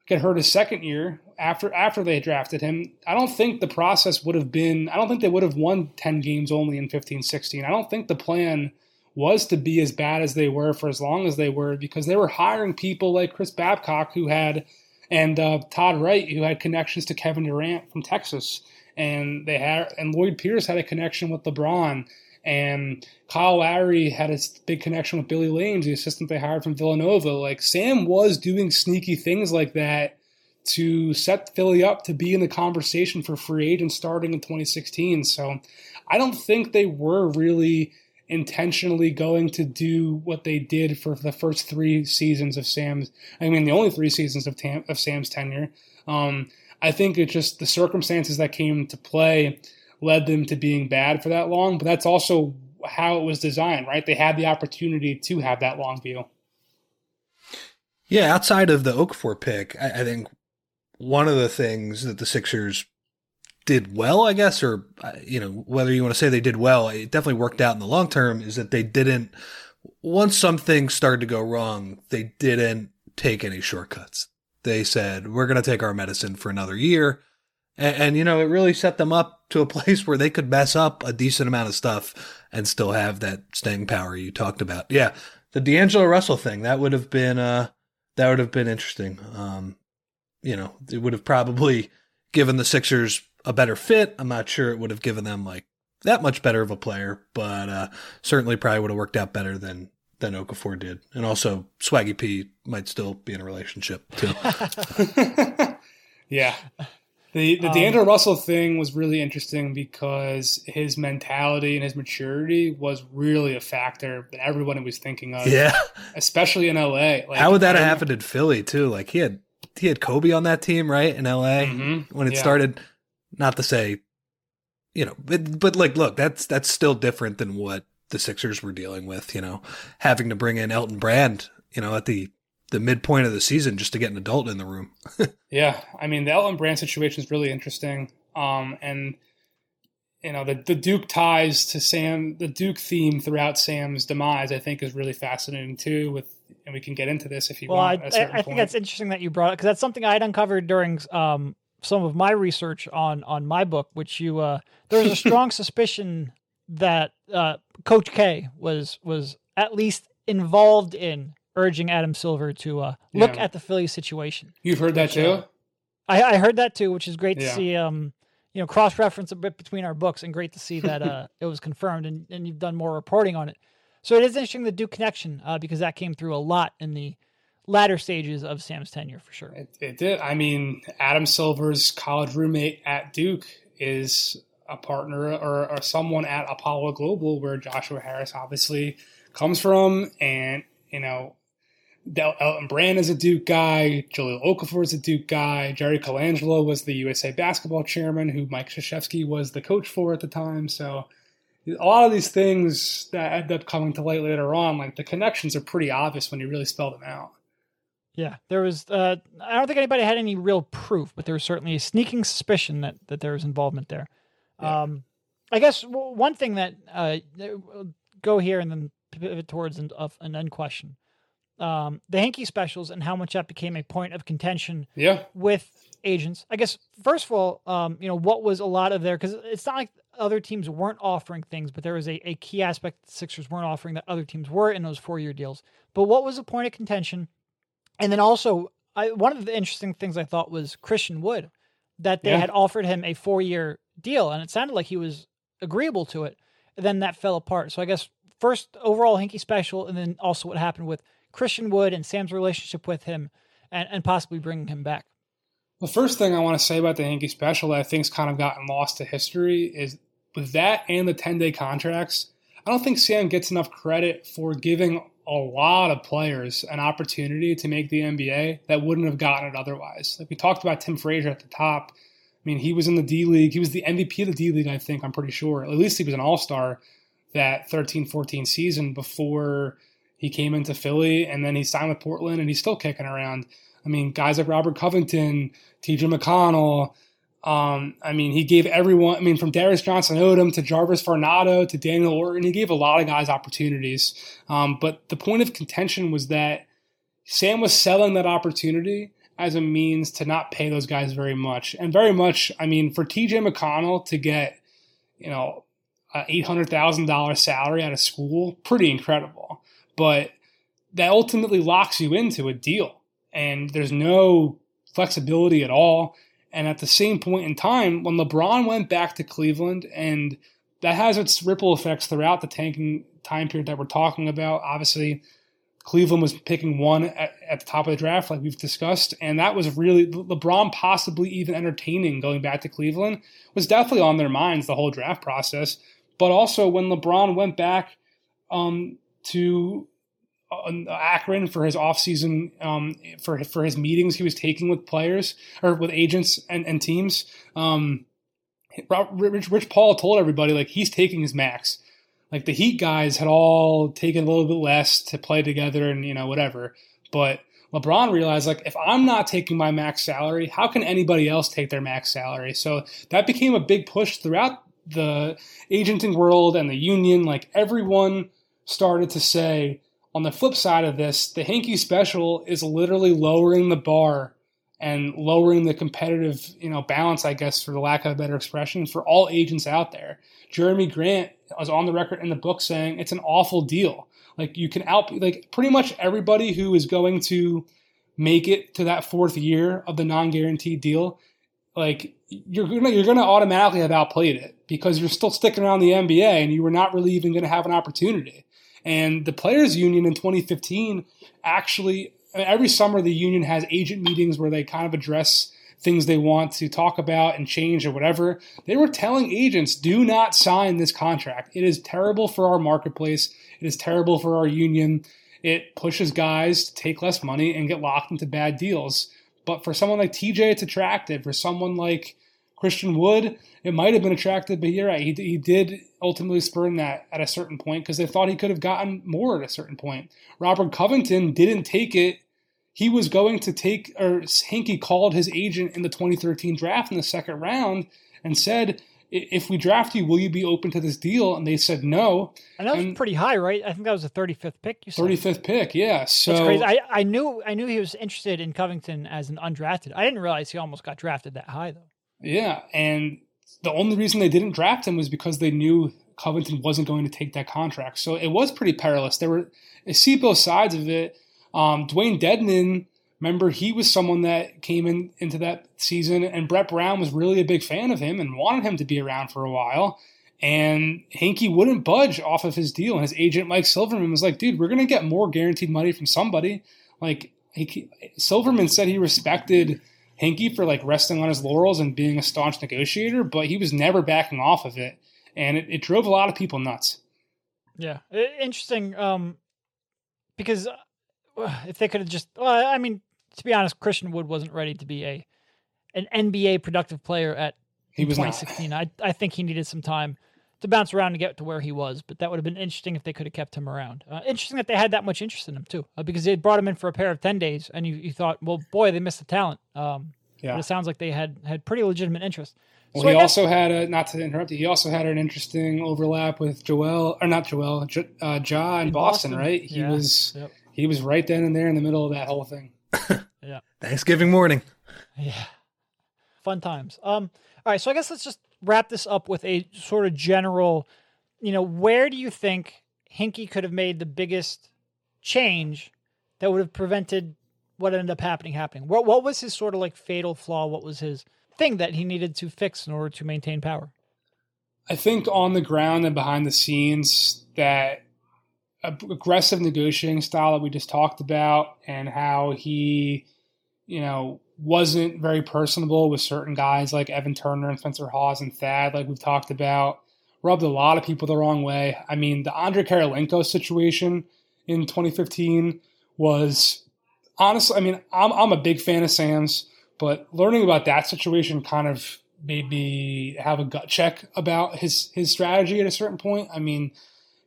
get hurt his second year after after they drafted him, I don't think the process would have been I don't think they would have won 10 games only in 15 16. I don't think the plan was to be as bad as they were for as long as they were because they were hiring people like Chris Babcock who had and uh, Todd Wright who had connections to Kevin Durant from Texas and they had and Lloyd Pierce had a connection with LeBron, and Kyle Lowry had a big connection with Billy Lange, the assistant they hired from Villanova. Like Sam was doing sneaky things like that to set Philly up to be in the conversation for free agents starting in 2016. So I don't think they were really intentionally going to do what they did for the first three seasons of Sam's. I mean, the only three seasons of Tam, of Sam's tenure. Um, I think it's just the circumstances that came to play led them to being bad for that long. But that's also how it was designed, right? They had the opportunity to have that long view. Yeah, outside of the Okafor pick, I, I think one of the things that the Sixers did well, I guess, or uh, you know, whether you want to say they did well, it definitely worked out in the long term. Is that they didn't once something started to go wrong, they didn't take any shortcuts. They said we're going to take our medicine for another year, and, and you know, it really set them up to a place where they could mess up a decent amount of stuff and still have that staying power you talked about. Yeah, the D'Angelo Russell thing that would have been uh that would have been interesting. Um, you know, it would have probably given the Sixers a better fit. I'm not sure it would have given them like that much better of a player, but uh, certainly probably would have worked out better than than Okafor did. And also, Swaggy P might still be in a relationship too. yeah. The the um, D'Angelo Russell thing was really interesting because his mentality and his maturity was really a factor that everyone was thinking of. Yeah, especially in LA. Like, How would that have happened in Philly too? Like he had he had Kobe on that team, right? In LA mm-hmm. when it yeah. started. Not to say, you know, but, but like, look, that's that's still different than what the Sixers were dealing with. You know, having to bring in Elton Brand, you know, at the the midpoint of the season just to get an adult in the room. yeah, I mean, the Elton Brand situation is really interesting. Um, and you know, the the Duke ties to Sam, the Duke theme throughout Sam's demise, I think, is really fascinating too. With and we can get into this if you well, want. I, I think that's interesting that you brought it because that's something I'd uncovered during um, some of my research on on my book, which you uh, there's a strong suspicion that uh, Coach K was was at least involved in urging Adam Silver to uh, look yeah. at the Philly situation. You've heard that too. I, I heard that too, which is great to see. Um, you know, cross reference a bit between our books, and great to see that uh, it was confirmed, and, and you've done more reporting on it. So it is interesting the Duke connection uh, because that came through a lot in the latter stages of Sam's tenure for sure. It, it, did. I mean, Adam Silver's college roommate at Duke is a partner or, or someone at Apollo Global, where Joshua Harris obviously comes from, and you know. Del- Elton Brand is a Duke guy. Jahlil Okafor is a Duke guy. Jerry Colangelo was the USA basketball chairman, who Mike Krzyzewski was the coach for at the time. So a lot of these things that end up coming to light later on, like the connections are pretty obvious when you really spell them out. Yeah, there was. Uh, I don't think anybody had any real proof, but there was certainly a sneaking suspicion that that there was involvement there. Yeah. Um, I guess one thing that uh, go here and then pivot towards an, an end question. Um, the Hinkie specials and how much that became a point of contention. Yeah. With agents, I guess first of all, um, you know what was a lot of there because it's not like other teams weren't offering things, but there was a, a key aspect the Sixers weren't offering that other teams were in those four year deals. But what was the point of contention? And then also, I, one of the interesting things I thought was Christian Wood, that they yeah. had offered him a four year deal, and it sounded like he was agreeable to it. And then that fell apart. So I guess first overall Hinkie special, and then also what happened with Christian Wood and Sam's relationship with him, and, and possibly bringing him back. The first thing I want to say about the Hinkie special that I think's kind of gotten lost to history is with that and the 10 day contracts, I don't think Sam gets enough credit for giving a lot of players an opportunity to make the NBA that wouldn't have gotten it otherwise. Like we talked about Tim Frazier at the top. I mean, he was in the D League. He was the MVP of the D League, I think, I'm pretty sure. At least he was an all star that 13 14 season before he came into Philly. And then he signed with Portland and he's still kicking around. I mean, guys like Robert Covington, TJ McConnell, um, I mean, he gave everyone, I mean, from Darius Johnson Odom to Jarvis Varnado to Daniel Orton, he gave a lot of guys opportunities. Um, but the point of contention was that Sam was selling that opportunity as a means to not pay those guys very much. And very much, I mean, for TJ McConnell to get, you know, an $800,000 salary out of school, pretty incredible. But that ultimately locks you into a deal. And there's no flexibility at all. And at the same point in time, when LeBron went back to Cleveland, and that has its ripple effects throughout the tanking time period that we're talking about. Obviously, Cleveland was picking one at, at, the top of the draft, like we've discussed, and that was really LeBron possibly even entertaining going back to Cleveland was definitely on their minds the whole draft process. But also when LeBron went back um, to uh, Akron for his offseason um, for for his meetings he was taking with players or with agents and, and teams. Um, Rich, Rich Paul told everybody like he's taking his max. Like the Heat guys had all taken a little bit less to play together and you know whatever, but LeBron realized like if I'm not taking my max salary, how can anybody else take their max salary? So that became a big push throughout the agenting world and the union. Like everyone started to say, on the flip side of this, the Hinkie special is literally lowering the bar and lowering the competitive, you know, balance, I guess, for the lack of a better expression, for all agents out there. Jerami Grant was on the record in the book saying it's an awful deal. Like you can out like pretty much everybody who is going to make it to that fourth year of the non-guaranteed deal, like you're gonna you're gonna automatically have outplayed it because you're still sticking around the NBA and you were not really even gonna have an opportunity. And the players union in 2015 actually every summer the union has agent meetings where they kind of address things they want to talk about and change or whatever. They were telling agents, do not sign this contract. It is terrible for our marketplace. It is terrible for our union. It pushes guys to take less money and get locked into bad deals. But for someone like TJ, it's attractive. For someone like Christian Wood, it might have been attractive, but you're right. He, he did ultimately spurn that at a certain point because they thought he could have gotten more at a certain point. Robert Covington didn't take it he was going to take, or Hinkie called his agent in the 2013 draft in the second round and said, if we draft you, will you be open to this deal? And they said no. And that was and pretty high, right? I think that was the 35th pick. You said 35th pick, yeah. So That's crazy. I, I knew I knew he was interested in Covington as an undrafted. I didn't realize he almost got drafted that high though. Yeah, and the only reason they didn't draft him was because they knew Covington wasn't going to take that contract. So it was pretty perilous. There were I see both sides of it. Um, Dewayne Dedmon, remember, he was someone that came in into that season, and Brett Brown was really a big fan of him and wanted him to be around for a while. And Hinkie wouldn't budge off of his deal. And his agent, Mike Silverman, was like, dude, we're to get more guaranteed money from somebody. Like, he, Silverman said he respected Hinkie for like resting on his laurels and being a staunch negotiator, but he was never backing off of it. And it, it drove a lot of people nuts. Yeah. Interesting. Um, because if they could have just, well, I mean, to be honest, Christian Wood wasn't ready to be a an NBA productive player at he was 2016. Not. I I think he needed some time to bounce around to get to where he was, but that would have been interesting if they could have kept him around. Uh, interesting that they had that much interest in him too, uh, because they brought him in for a pair of ten days, and you, you thought, well, boy, they missed the talent. Um, yeah. But it sounds like they had had pretty legitimate interest. Well, so he also had a not to interrupt you. He also had an interesting overlap with Joel or not Joel, J, uh, Ja in, in Boston, Boston, right? He yeah. was yep he was right then and there in the middle of that whole thing. yeah. Thanksgiving morning. Yeah. Fun times. Um, all right, so I guess let's just wrap this up with a sort of general, you know, where do you think Hinkie could have made the biggest change that would have prevented what ended up happening happening? What what was his sort of like fatal flaw? What was his thing that he needed to fix in order to maintain power? I think on the ground and behind the scenes that aggressive negotiating style that we just talked about and how he, you know, wasn't very personable with certain guys like Evan Turner and Spencer Hawes and Thad, like we've talked about, rubbed a lot of people the wrong way. I mean, the Andrei Kirilenko situation in 2015 was honestly, I mean, I'm, I'm a big fan of Sam's, but learning about that situation kind of made me have a gut check about his his strategy at a certain point. I mean,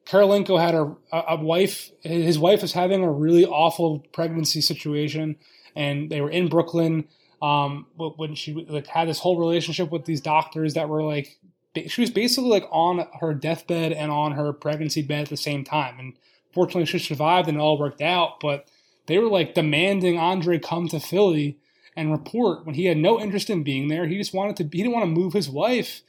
Kirilenko had a, a wife. His wife was having a really awful pregnancy situation, and they were in Brooklyn. Um, when she like had this whole relationship with these doctors that were like, she was basically like on her deathbed and on her pregnancy bed at the same time. And fortunately, she survived and it all worked out. But they were like demanding Andrei come to Philly and report when he had no interest in being there. He just wanted to. He didn't want to move his wife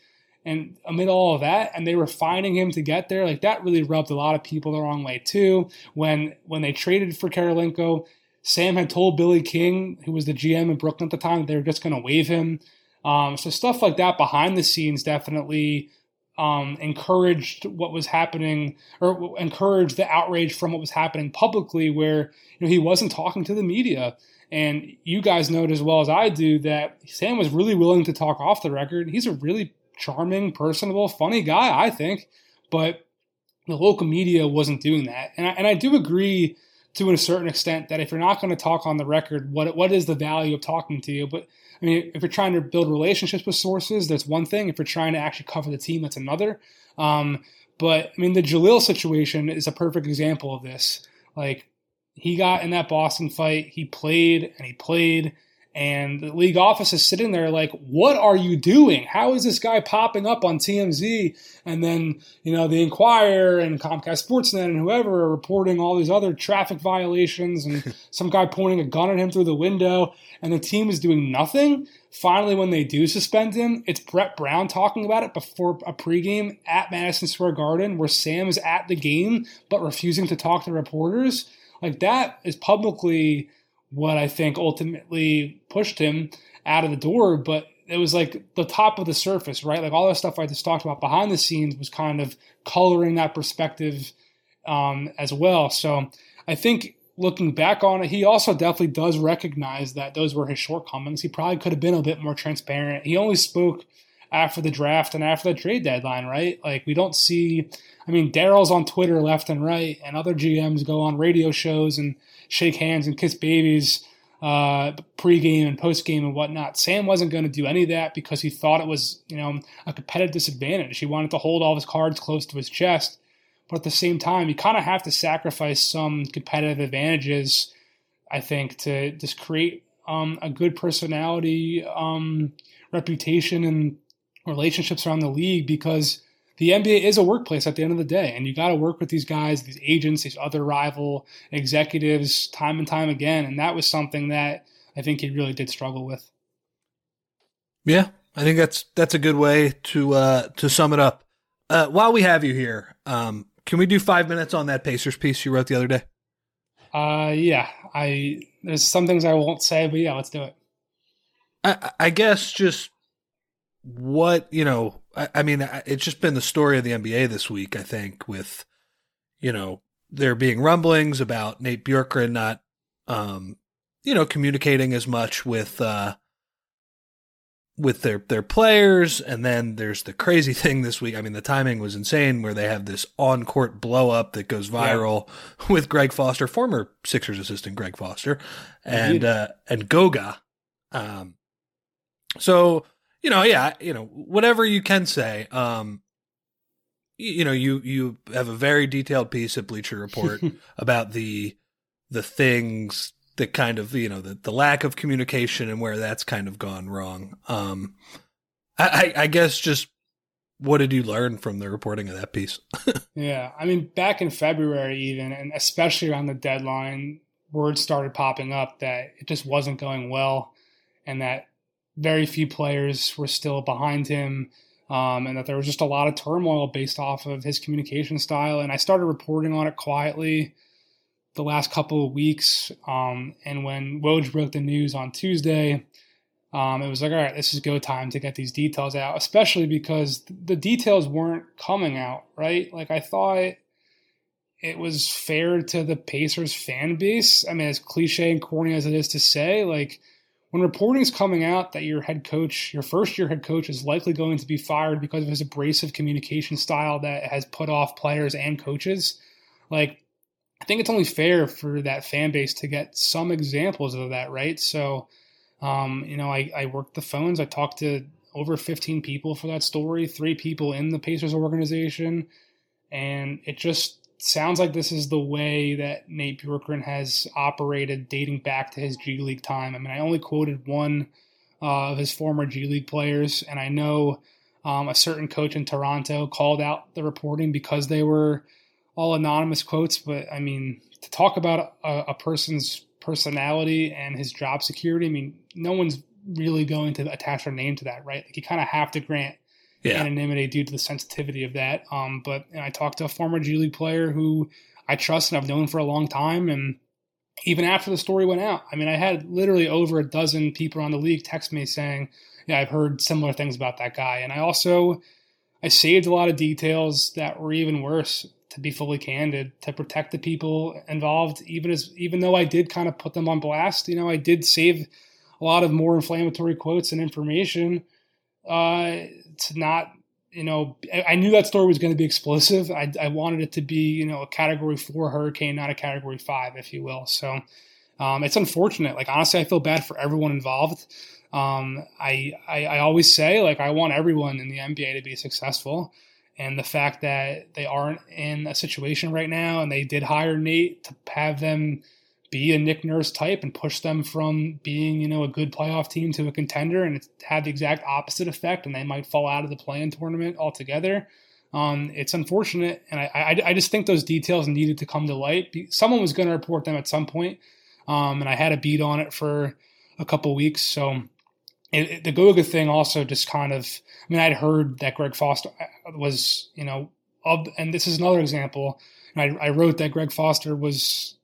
and amid all of that, and they were finding him to get there, like that really rubbed a lot of people the wrong way too. When when they traded for Kirilenko, Sam had told Billy King, who was the GM in Brooklyn at the time, that they were just going to waive him. Um, so stuff like that behind the scenes definitely um, encouraged what was happening, or encouraged the outrage from what was happening publicly, where you know he wasn't talking to the media. And you guys know it as well as I do that Sam was really willing to talk off the record. He's a really charming, personable, funny guy, I think. But the local media wasn't doing that. And I, and I do agree to a certain extent that if you're not going to talk on the record, what what is the value of talking to you? But I mean, if you're trying to build relationships with sources, that's one thing. If you're trying to actually cover the team, that's another. Um, but I mean, the Jahlil situation is a perfect example of this. Like, he got in that Boston fight, he played and he played, and the league office is sitting there like, what are you doing? How is this guy popping up on TMZ? And then, you know, the Inquirer and Comcast Sportsnet and whoever are reporting all these other traffic violations and some guy pointing a gun at him through the window, and the team is doing nothing. Finally, when they do suspend him, it's Brett Brown talking about it before a pregame at Madison Square Garden where Sam is at the game but refusing to talk to reporters. Like that is publicly what I think ultimately pushed him out of the door. But it was like the top of the surface, right? Like all the stuff I just talked about behind the scenes was kind of coloring that perspective um, as well. So I think looking back on it, he also definitely does recognize that those were his shortcomings. He probably could have been a bit more transparent. He only spoke after the draft and after the trade deadline, right? Like we don't see. I mean, Daryl's on Twitter left and right, and other GMs go on radio shows and shake hands and kiss babies uh, pregame and postgame and whatnot. Sam wasn't going to do any of that because he thought it was, you know, a competitive disadvantage. He wanted to hold all his cards close to his chest, but at the same time, you kind of have to sacrifice some competitive advantages, I think, to just create um, a good personality, um, reputation, and relationships around the league because the NBA is a workplace at the end of the day, and you got to work with these guys, these agents, these other rival executives, time and time again. And that was something that I think he really did struggle with. Yeah, I think that's that's a good way to uh, to sum it up. Uh, while we have you here, um, can we do five minutes on that Pacers piece you wrote the other day? Uh, yeah, I there's some things I won't say, but yeah, let's do it. I, I guess just what you know I, I mean it's just been the story of the nba this week i think with you know there being rumblings about nate bjorkgren not um you know communicating as much with uh with their their players. And then there's the crazy thing this week. I mean the timing was insane where they have this on court blow up that goes viral yeah. with greg foster former sixers assistant greg foster and uh and goga. Um so you know, yeah, you know, whatever you can say. Um, you, you know, you you have a very detailed piece at Bleacher Report about the the things that kind of you know the the lack of communication and where that's kind of gone wrong. Um, I, I, I guess just what did you learn from the reporting of that piece? yeah, I mean, back in February, even, and especially around the deadline, words started popping up that it just wasn't going well, and that very few players were still behind him, um, and that there was just a lot of turmoil based off of his communication style. And I started reporting on it quietly the last couple of weeks. Um, and when Woj broke the news on Tuesday, um, it was like, all right, this is go time to get these details out, especially because the details weren't coming out, right? Like I thought it was fair to the Pacers fan base. I mean, as cliche and corny as it is to say, like when reporting is coming out that your head coach, your first year head coach, is likely going to be fired because of his abrasive communication style that has put off players and coaches, like I think it's only fair for that fan base to get some examples of that, right? So, um, you know, I, I worked the phones. I talked to over 15 people for that story, three people in the Pacers organization, and it just sounds like this is the way that Nate Bjorkgren has operated dating back to his G League time. I mean, I only quoted one uh, of his former G League players, and I know um, a certain coach in Toronto called out the reporting because they were all anonymous quotes. But I mean, to talk about a, a person's personality and his job security, I mean, no one's really going to attach their name to that, right? Like you kind of have to grant yeah. anonymity due to the sensitivity of that. Um, but I talked to a former G League player who I trust and I've known for a long time, and even after the story went out, I mean, I had literally over a dozen people on the league text me saying, "Yeah, I've heard similar things about that guy," and I also I saved a lot of details that were even worse. To be fully candid, to protect the people involved, even as even though I did kind of put them on blast, you know, I did save a lot of more inflammatory quotes and information uh, to not you know, I knew that story was going to be explosive. I, I, wanted it to be, you know, a category four hurricane, not a category five, if you will. So um, it's unfortunate. Like, honestly, I feel bad for everyone involved. Um, I, I, I always say, like, I want everyone in the NBA to be successful. And the fact that they aren't in a situation right now and they did hire Nate to have them be a Nick Nurse type and push them from being, you know, a good playoff team to a contender, and it's had the exact opposite effect, and they might fall out of the play-in tournament altogether. Um, it's unfortunate, and I, I, I, just think those details needed to come to light. Someone was going to report them at some point, um, and I had a beat on it for a couple weeks. So it, it, the Goga thing also just kind of, I mean, I'd heard that Greg Foster was, you know, of, and this is another example. I, I wrote that Greg Foster was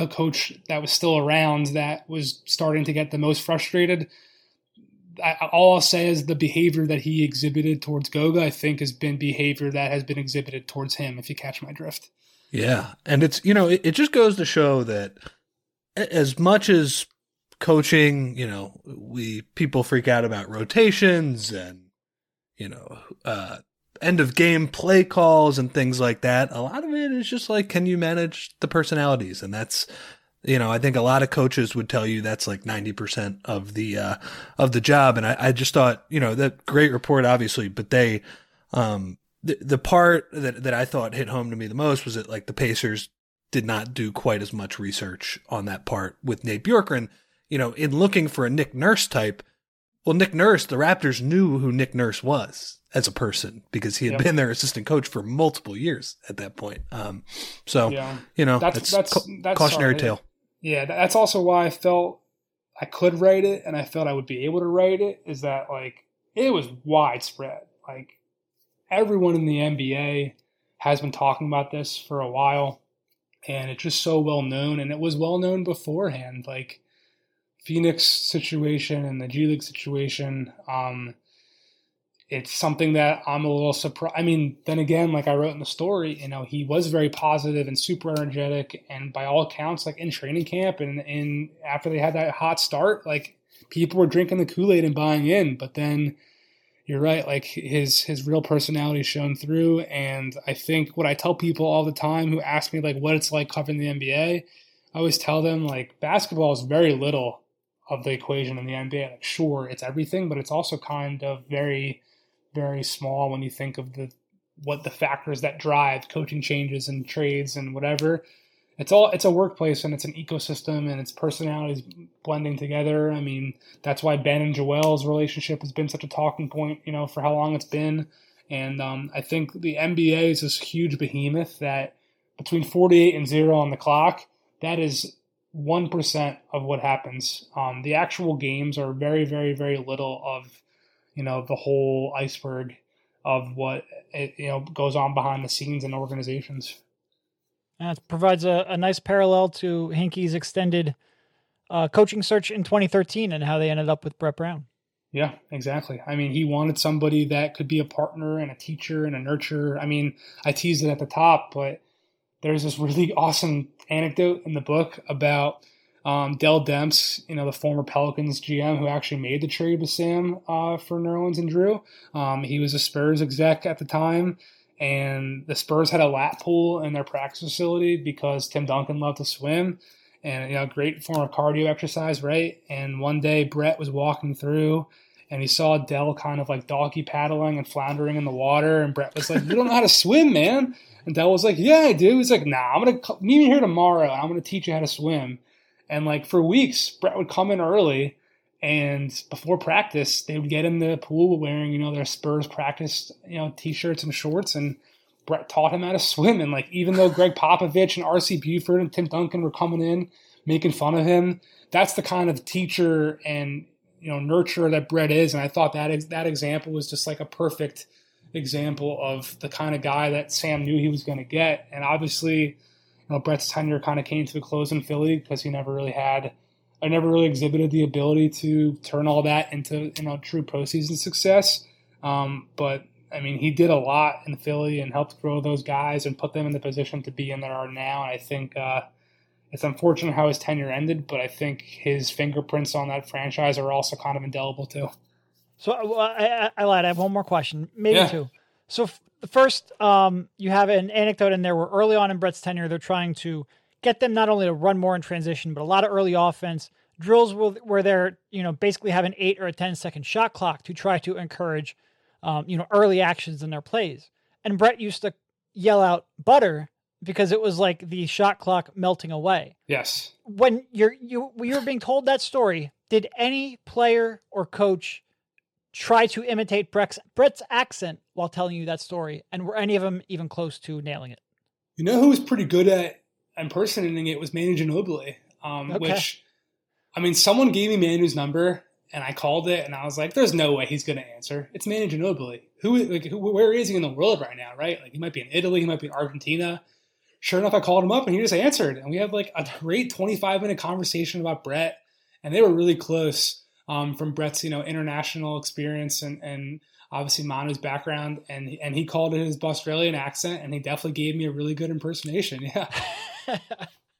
the coach that was still around that was starting to get the most frustrated. I, all I'll say is the behavior that he exhibited towards Goga, I think, has been behavior that has been exhibited towards him. If you catch my drift. Yeah, and it's you know it, it just goes to show that as much as coaching, you know, we people freak out about rotations and you know uh, end of game play calls and things like that. A lot of it is just like, can you manage the personalities? And that's, you know, I think a lot of coaches would tell you that's like 90% of the, uh, of the job. And I, I just thought, you know, that great report, obviously, but they, um, the, the part that, that I thought hit home to me the most was that like the Pacers did not do quite as much research on that part with Nate Bjorkgren. You know, in looking for a Nick Nurse type, well, Nick Nurse, the Raptors knew who Nick Nurse was as a person because he had yep. been their assistant coach for multiple years at that point. Um, so yeah. you know that's that's, that's, that's cautionary sorry. tale. Yeah, that's also why I felt I could write it and I felt I would be able to write it. Is that like it was widespread. Like everyone in the NBA has been talking about this for a while, and it's just so well known, and it was well known beforehand. Like Phoenix situation and the G League situation. Um, it's something that I'm a little surprised. I mean, then again, like I wrote in the story, you know, he was very positive and super energetic, and by all accounts, like in training camp and in after they had that hot start, like people were drinking the Kool Aid and buying in. But then you're right, like his his real personality shone through, and I think what I tell people all the time who ask me like what it's like covering the NBA, I always tell them like basketball is very little of the equation in the NBA. Like, sure, it's everything, but it's also kind of very very small when you think of the what the factors that drive coaching changes and trades and whatever. It's all it's a workplace and it's an ecosystem and its personalities blending together. I mean, that's why Ben and Joel's relationship has been such a talking point, you know, for how long it's been. And um, I think the NBA is this huge behemoth that between 48 and zero on the clock, that is 1% of what happens. Um, the actual games are very, very, very little of you know the whole iceberg of what it, you know goes on behind the scenes in organizations. That provides a, a nice parallel to Hinkie's extended uh, coaching search in 2013 and how they ended up with Brett Brown. Yeah, exactly. I mean, he wanted somebody that could be a partner and a teacher and a nurturer. I mean, I teased it at the top, but there's this really awesome anecdote in the book about um, Dell Demps, you know, the former Pelicans GM who actually made the trade with Sam uh, for Nerlens and Jrue. Um, he was a Spurs exec at the time, and the Spurs had a lap pool in their practice facility because Tim Duncan loved to swim, and you know, great form of cardio exercise, right? And one day Brett was walking through. And he saw Dell kind of like doggy paddling and floundering in the water. And Brett was like, You don't know how to swim, man. And Dell was like, Yeah, I do. He's like, Nah, I'm going to meet me here tomorrow. And I'm going to teach you how to swim. And like for weeks, Brett would come in early and before practice, they would get in the pool wearing, you know, their Spurs practice, you know, t-shirts and shorts. And Brett taught him how to swim. And like, even though Gregg Popovich and R.C. Buford and Tim Duncan were coming in, making fun of him, that's the kind of teacher and, you know, nurturer that Brett is. And I thought that, that example was just like a perfect example of the kind of guy that Sam knew he was going to get. And obviously, know, Brett's tenure kind of came to a close in Philly because he never really had, I never really exhibited the ability to turn all that into you know true postseason success. Um, but I mean, he did a lot in Philly and helped grow those guys and put them in the position to be in there are now. And I think uh, it's unfortunate how his tenure ended, but I think his fingerprints on that franchise are also kind of indelible too. So I, I, I lied. I have one more question, maybe yeah. two. So f- first, um, you have an anecdote in there where early on in Brett's tenure, they're trying to get them not only to run more in transition, but a lot of early offense drills will, where they're you know basically have an eight or a 10 second shot clock to try to encourage um, you know early actions in their plays. And Brett used to yell out butter because it was like the shot clock melting away. Yes. When you're you you were being told that story, did any player or coach try to imitate Brett's, Brett's accent while telling you that story? And were any of them even close to nailing it? You know who was pretty good at impersonating it was Manu Ginobili, um, Okay. which, I mean, someone gave me Manu's number and I called it and I was like, "There's no way he's going to answer. It's Manu Ginobili. Who, like, who, where is he in the world right now? Right? Like, he might be in Italy, he might be in Argentina." Sure enough, I called him up and he just answered, and we had like a great 25 minute conversation about Brett, and they were really close um, from Brett's you know international experience and and obviously Manu's background, and and he called it his Australian accent, and he definitely gave me a really good impersonation. Yeah,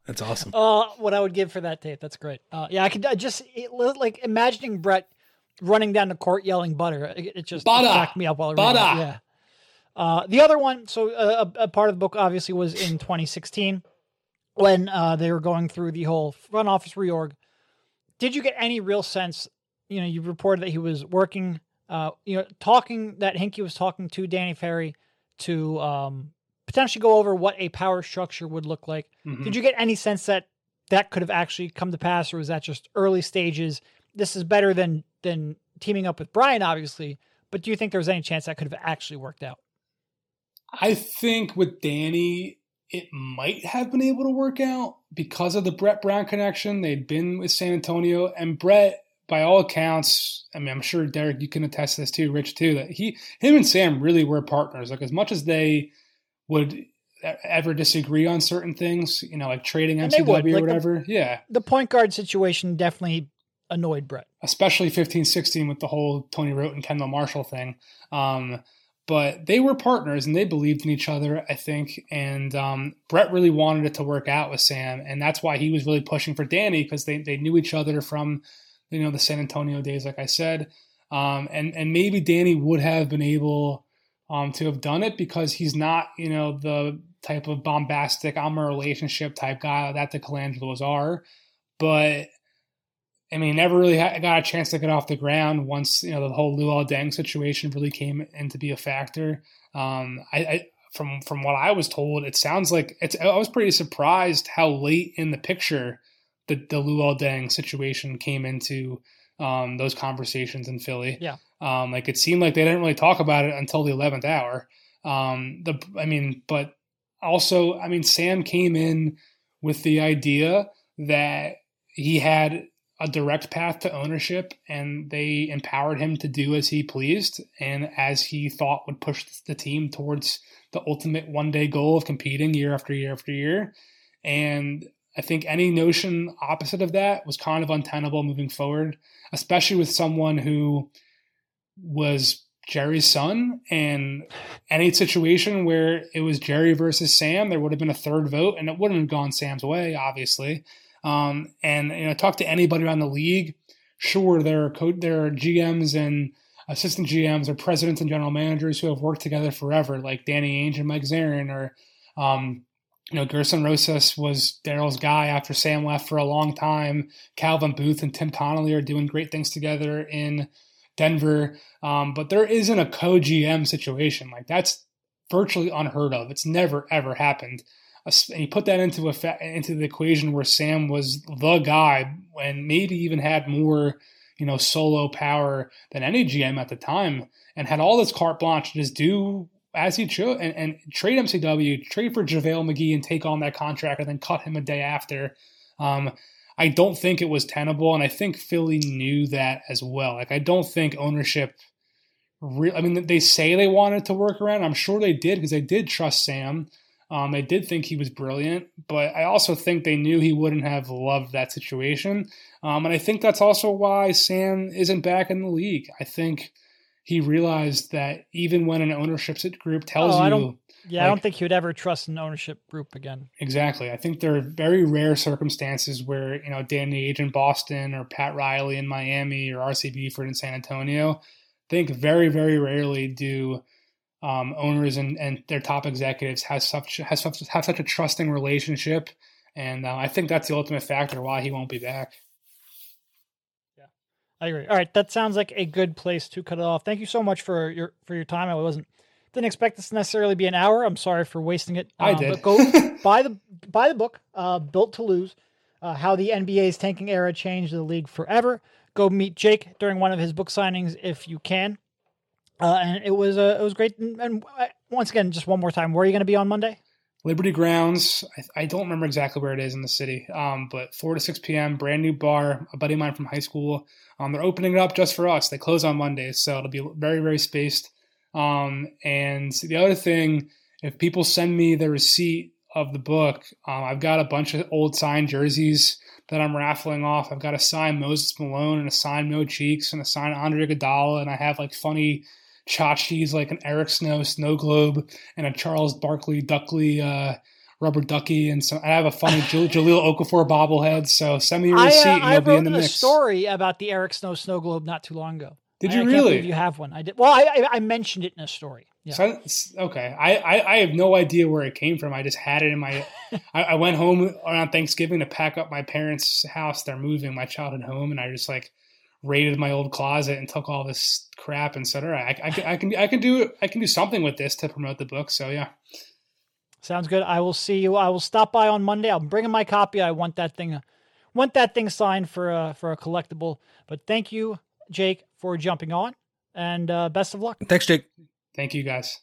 That's awesome. Uh, what I would give for that tape. That's great. Uh, yeah, I could I just it, like imagining Brett running down the court yelling butter. It, it just Butter! cracked me up while reading it. Yeah. Uh, the other one, so uh, a, a part of the book obviously was in 2016 when uh, they were going through the whole front office reorg. Did you get any real sense? You know, you reported that he was working, uh, you know, talking that Hinkie was talking to Danny Ferry to um, potentially go over what a power structure would look like. Mhm. Did you get any sense that that could have actually come to pass, or was that just early stages? This is better than than teaming up with Brian, obviously. But do you think there was any chance that could have actually worked out? I think with Danny, it might have been able to work out because of the Brett Brown connection. They'd been with San Antonio, and Brett, by all accounts, I mean, I'm sure Derek, you can attest to this too, Rich too, that he, him, and Sam really were partners. Like as much as they would ever disagree on certain things, you know, like trading they would, or like the- whatever. yeah, The point guard situation definitely annoyed Brett. especially 15 16 with the whole Tony Wroten and Kendall Marshall thing. Um, but they were partners and they believed in each other, I think. And um, Brett really wanted it to work out with Sam. And that's why he was really pushing for Danny because they, they knew each other from, you know, the San Antonio days, like I said. Um, and, and maybe Danny would have been able um, to have done it because he's not, you know, the type of bombastic, I'm a relationship type guy that the Colangelos are. But I mean, never really got a chance to get off the ground once you know the whole Luol Deng situation really came in to be a factor. Um, I, I from from what I was told, it sounds like it's. I was pretty surprised how late in the picture the the Luol Deng situation came into um, those conversations in Philly. Yeah. um, like it seemed like they didn't really talk about it until the eleventh hour. Um, the I mean, but also, I mean, Sam came in with the idea that he had a direct path to ownership and they empowered him to do as he pleased and as he thought would push the team towards the ultimate one day goal of competing year after year after year. And I think any notion opposite of that was kind of untenable moving forward, especially with someone who was Jerry's son and any situation where it was Jerry versus Sam, there would have been a third vote and it wouldn't have gone Sam's way, obviously. Um, and you know, talk to anybody around the league. Sure, there are co- there are GMs and assistant GMs or presidents and general managers who have worked together forever, like Danny Ainge and Mike Zarren, or um, you know, Gerson Rosas was Daryl's guy after Sam left for a long time. Calvin Booth and Tim Connolly are doing great things together in Denver. Um, but there isn't a co GM situation. Like that's virtually unheard of. It's never ever happened. And you put that into into the equation where Sam was the guy and maybe even had more, you know, solo power than any GM at the time, and had all this carte blanche to just do as he chose and, and trade MCW, trade for JaVale McGee and take on that contract and then cut him a day after. Um, I don't think it was tenable, and I think Philly knew that as well. Like I don't think ownership. Re- I mean, they say they wanted to work around. I'm sure they did because they did trust Sam. Um, they did think he was brilliant, but I also think they knew he wouldn't have loved that situation. Um, and I think that's also why Sam isn't back in the league. I think he realized that even when an ownership group tells Oh, you Yeah, I don't think he would ever trust an ownership group again. Exactly. I think there are very rare circumstances where, you know, Danny Ainge in Boston or Pat Riley in Miami or RC Buford in San Antonio. I think very, very rarely do um, owners and, and their top executives has such has such, have such a trusting relationship, and uh, I think that's the ultimate factor why he won't be back. I agree. All right, that sounds like a good place to cut it off. Thank you so much for your for your time. I wasn't didn't expect this to necessarily be an hour. I'm sorry for wasting it. I Um, did. But go buy the buy the book, uh, Built to Lose, uh, how the NBA's tanking era changed the league forever. Go meet Jake during one of his book signings if you can. Uh, and it was uh, it was great. And, and uh, once again, just one more time, where are you going to be on Monday? Liberty Grounds. I, I don't remember exactly where it is in the city, um, but 4 to 6 p.m. Brand new bar. A buddy of mine from high school. Um, they're opening it up just for us. They close on Mondays, so it'll be very very spaced. Um, and the other thing, if people send me the receipt of the book, um, I've got a bunch of old signed jerseys that I'm raffling off. I've got a signed Moses Malone and a signed Mo Cheeks and a signed Andre Iguodala, and I have like funny tchotchkes like an Eric Snow snow globe and a Charles Barkley Duckley uh, rubber ducky, and so I have a funny Jal- Jahlil Okafor bobblehead. So send me your I, receipt, uh, and I you'll be wrote in the a mix. story about the Eric Snow snow globe not too long ago. Did I- you I can't really? you have one. I did. Well, I I, I mentioned it in a story. Yeah. So I- okay, I, I I have no idea where it came from. I just had it in my. I, I went home around Thanksgiving to pack up my parents' house. They're moving my childhood home, and I just like raided my old closet and took all this crap and said, "All right, I, I, can- I can I can do I can do something with this to promote the book." So yeah, Sounds good. I will see you. I will stop by on Monday. I'm bringing my copy. I want that thing, want that thing signed for a for a collectible. But thank you, Jake, for jumping on, and uh, best of luck. Thanks, Jake. thank you guys.